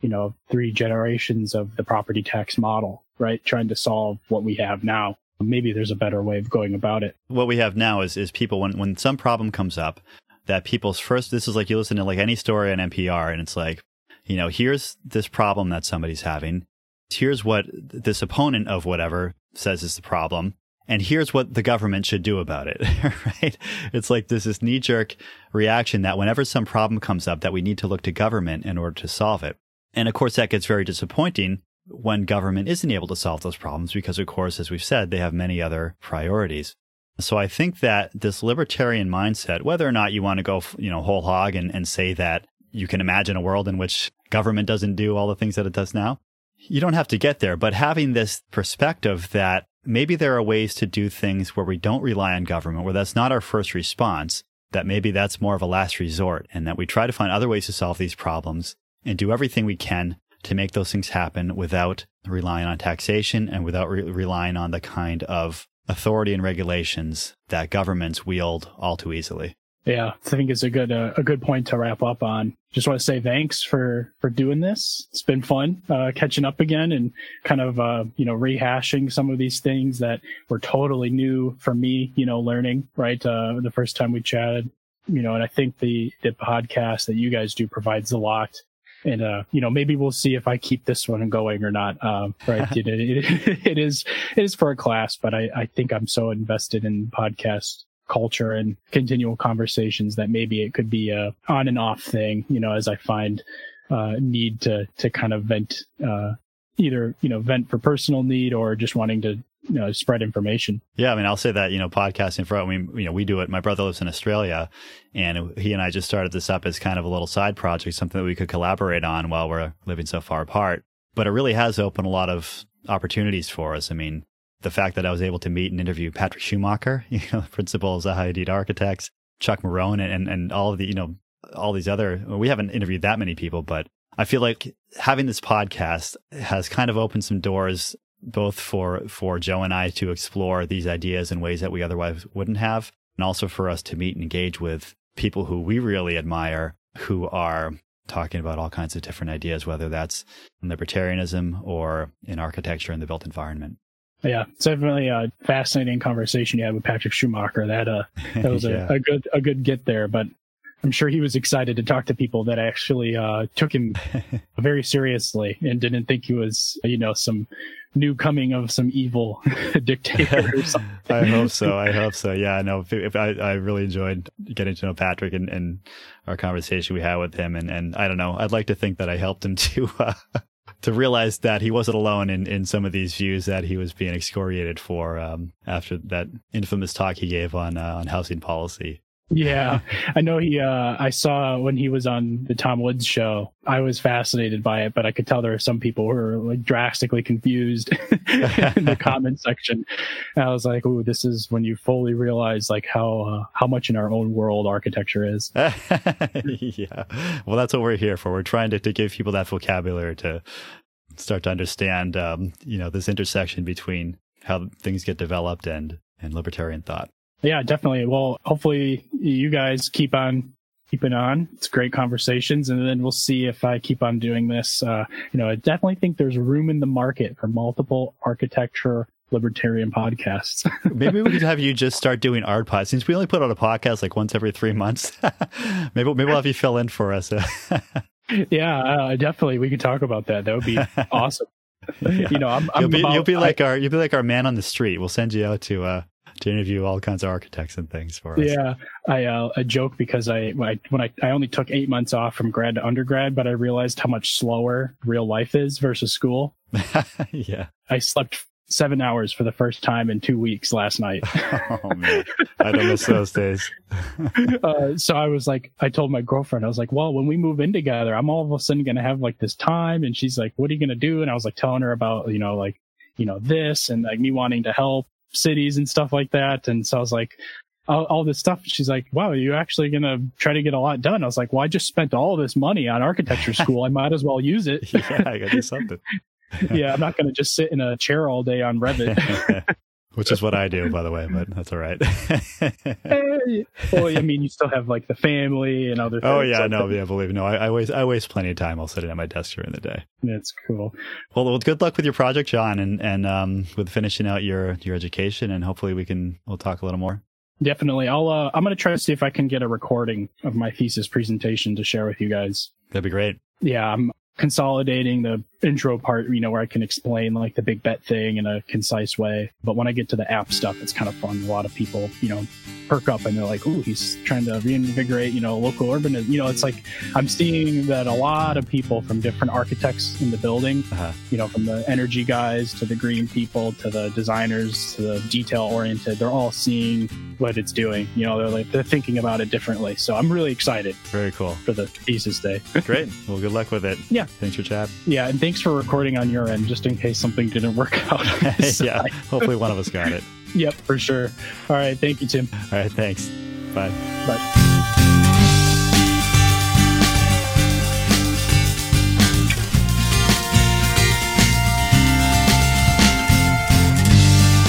you know, three generations of the property tax model, right? Trying to solve what we have now. Maybe there's a better way of going about it. What we have now is, is people, when, when some problem comes up, that people's first, this is like you listen to like any story on NPR and it's like, you know, here's this problem that somebody's having. Here's what this opponent of whatever says is the problem and here's what the government should do about it, right? It's like this is knee jerk reaction that whenever some problem comes up that we need to look to government in order to solve it. And of course, that gets very disappointing when government isn't able to solve those problems because, of course, as we've said, they have many other priorities. So I think that this libertarian mindset, whether or not you want to go, you know, whole hog and, and say that you can imagine a world in which government doesn't do all the things that it does now, you don't have to get there. But having this perspective that maybe there are ways to do things where we don't rely on government, where that's not our first response, that maybe that's more of a last resort, and that we try to find other ways to solve these problems and do everything we can to make those things happen without relying on taxation and without re- relying on the kind of authority and regulations that governments wield all too easily. Yeah, I think it's a good uh, a good point to wrap up on. Just want to say thanks for for doing this. It's been fun uh, catching up again and kind of uh, you know rehashing some of these things that were totally new for me. You know, learning right uh, the first time we chatted. You know, and I think the the podcast that you guys do provides a lot. And uh, you know, maybe we'll see if I keep this one going or not. Um, right? it, it, it is it is for a class, but I I think I'm so invested in podcast culture and continual conversations that maybe it could be a on and off thing, you know, as I find uh, need to to kind of vent uh, either you know vent for personal need or just wanting to you know spread information. Yeah, I mean, I'll say that you know podcasting for I mean, you know, we do it. My brother lives in Australia, and he and I just started this up as kind of a little side project, something that we could collaborate on while we're living so far apart. But it really has opened a lot of opportunities for us. I mean, the fact that I was able to meet and interview Patrick Schumacher, you know, principal of Zaha Architects, Chuck Marohn, and, and all of the, you know, all these other, we haven't interviewed that many people, but I feel like having this podcast has kind of opened some doors both for, for Joe and I to explore these ideas in ways that we otherwise wouldn't have, and also for us to meet and engage with people who we really admire who are talking about all kinds of different ideas, whether that's in libertarianism or in architecture and the built environment. Yeah, it's definitely a fascinating conversation you had with Patrick Schumacher. That uh, that was yeah. a, a, good a good get there. But I'm sure he was excited to talk to people that actually uh, took him very seriously and didn't think he was, you know, some new coming of some evil dictator or something. I hope so. I hope so. Yeah, no, if, if I, I really enjoyed getting to know Patrick and, and our conversation we had with him. And, and I don't know, I'd like to think that I helped him to, uh, to realize that he wasn't alone in, in some of these views that he was being excoriated for um, after that infamous talk he gave on uh, on housing policy. Yeah, I know he. Uh, I saw when he was on the Tom Woods show. I was fascinated by it, but I could tell there are some people who are like drastically confused in the comment section. And I was like, "Ooh, this is when you fully realize like how uh, how much in our own world architecture is." yeah, well, that's what we're here for. We're trying to, to give people that vocabulary to start to understand, um, you know, this intersection between how things get developed and and libertarian thought. Yeah, definitely. Well, hopefully you guys keep on keeping on. It's great conversations, and then we'll see if I keep on doing this. Uh, you know, I definitely think there's room in the market for multiple architecture libertarian podcasts. maybe we could have you just start doing art pods since we only put out a podcast like once every three months. maybe maybe we'll have you fill in for us. Yeah, uh, definitely. We could talk about that. That would be awesome. yeah. You know, I'm, I'm you'll be, about, you'll be like I, our you'll be like our man on the street. We'll send you out to uh to interview all kinds of architects and things for us. Yeah, I uh, a joke because I when I when I, I only took eight months off from grad to undergrad, but I realized how much slower real life is versus school. yeah, I slept seven hours for the first time in two weeks last night. oh man, I don't miss those days. uh, so I was like, I told my girlfriend, I was like, well, when we move in together, I'm all of a sudden going to have like this time. And she's like, what are you going to do? And I was like telling her about, you know, like, you know, this and like me wanting to help cities and stuff like that. And so I was like, all, all this stuff. She's like, wow, are you actually going to try to get a lot done? I was like, well, I just spent all this money on architecture school. I might as well use it. yeah, I got to do something. yeah, I'm not going to just sit in a chair all day on Revit. Which is what I do, by the way, but that's all right. well, I mean, you still have like the family and other. Oh, things. Oh yeah, like no, yeah, believe me, no, I, I, waste I waste plenty of time. I'll sitting at my desk during the day. That's cool. Well, well, good luck with your project, John, and and um, with finishing out your your education, and hopefully we can we'll talk a little more. Definitely, I'll uh, I'm going to try to see if I can get a recording of my thesis presentation to share with you guys. That'd be great. Yeah, I'm consolidating the intro part, you know, where I can explain like the big bet thing in a concise way. But when I get to the app stuff, it's kind of fun. A lot of people, you know, perk up and they're like, "Ooh, he's trying to reinvigorate, you know, local urbanism." You know, it's like I'm seeing that a lot of people from different architects in the building, uh-huh. you know, from the energy guys to the green people to the designers to the detail oriented, they're all seeing what it's doing. You know, they're like they're thinking about it differently. So I'm really excited. Very cool for the thesis day. Great. Well, good luck with it. Yeah. Thanks for chat. Yeah, and thanks for recording on your end, just in case something didn't work out. yeah. Hopefully, one of us got it. Yep, for sure. All right. Thank you, Tim. All right. Thanks. Bye. Bye.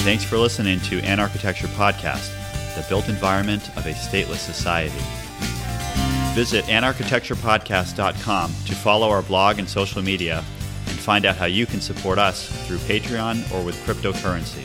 Thanks for listening to Anarchitecture Podcast, the built environment of a stateless society. Visit anarchitecturepodcast.com to follow our blog and social media and find out how you can support us through Patreon or with cryptocurrency.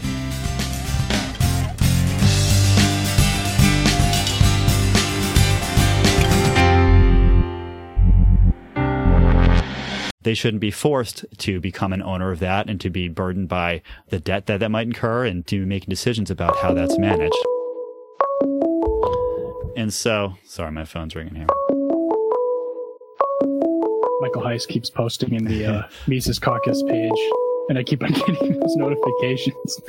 they shouldn't be forced to become an owner of that and to be burdened by the debt that that might incur and to be making decisions about how that's managed. And so, sorry, my phone's ringing here. Michael Heise keeps posting in the uh, Mises Caucus page, and I keep on getting those notifications.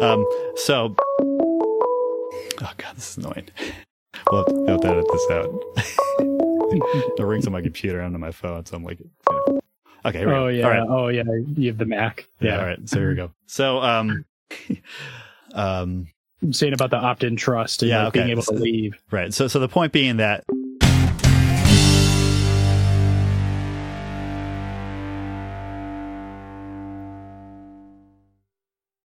um, so, oh god, this is annoying. We'll have to edit this out. it rings on my computer and on my phone, so I'm like, you okay. oh yeah. All right. Oh yeah. You have the Mac. Yeah. yeah. All right. So here we go. So um, um, I'm saying about the opt-in trust and yeah, like okay. being able to leave. Right. So so the point being that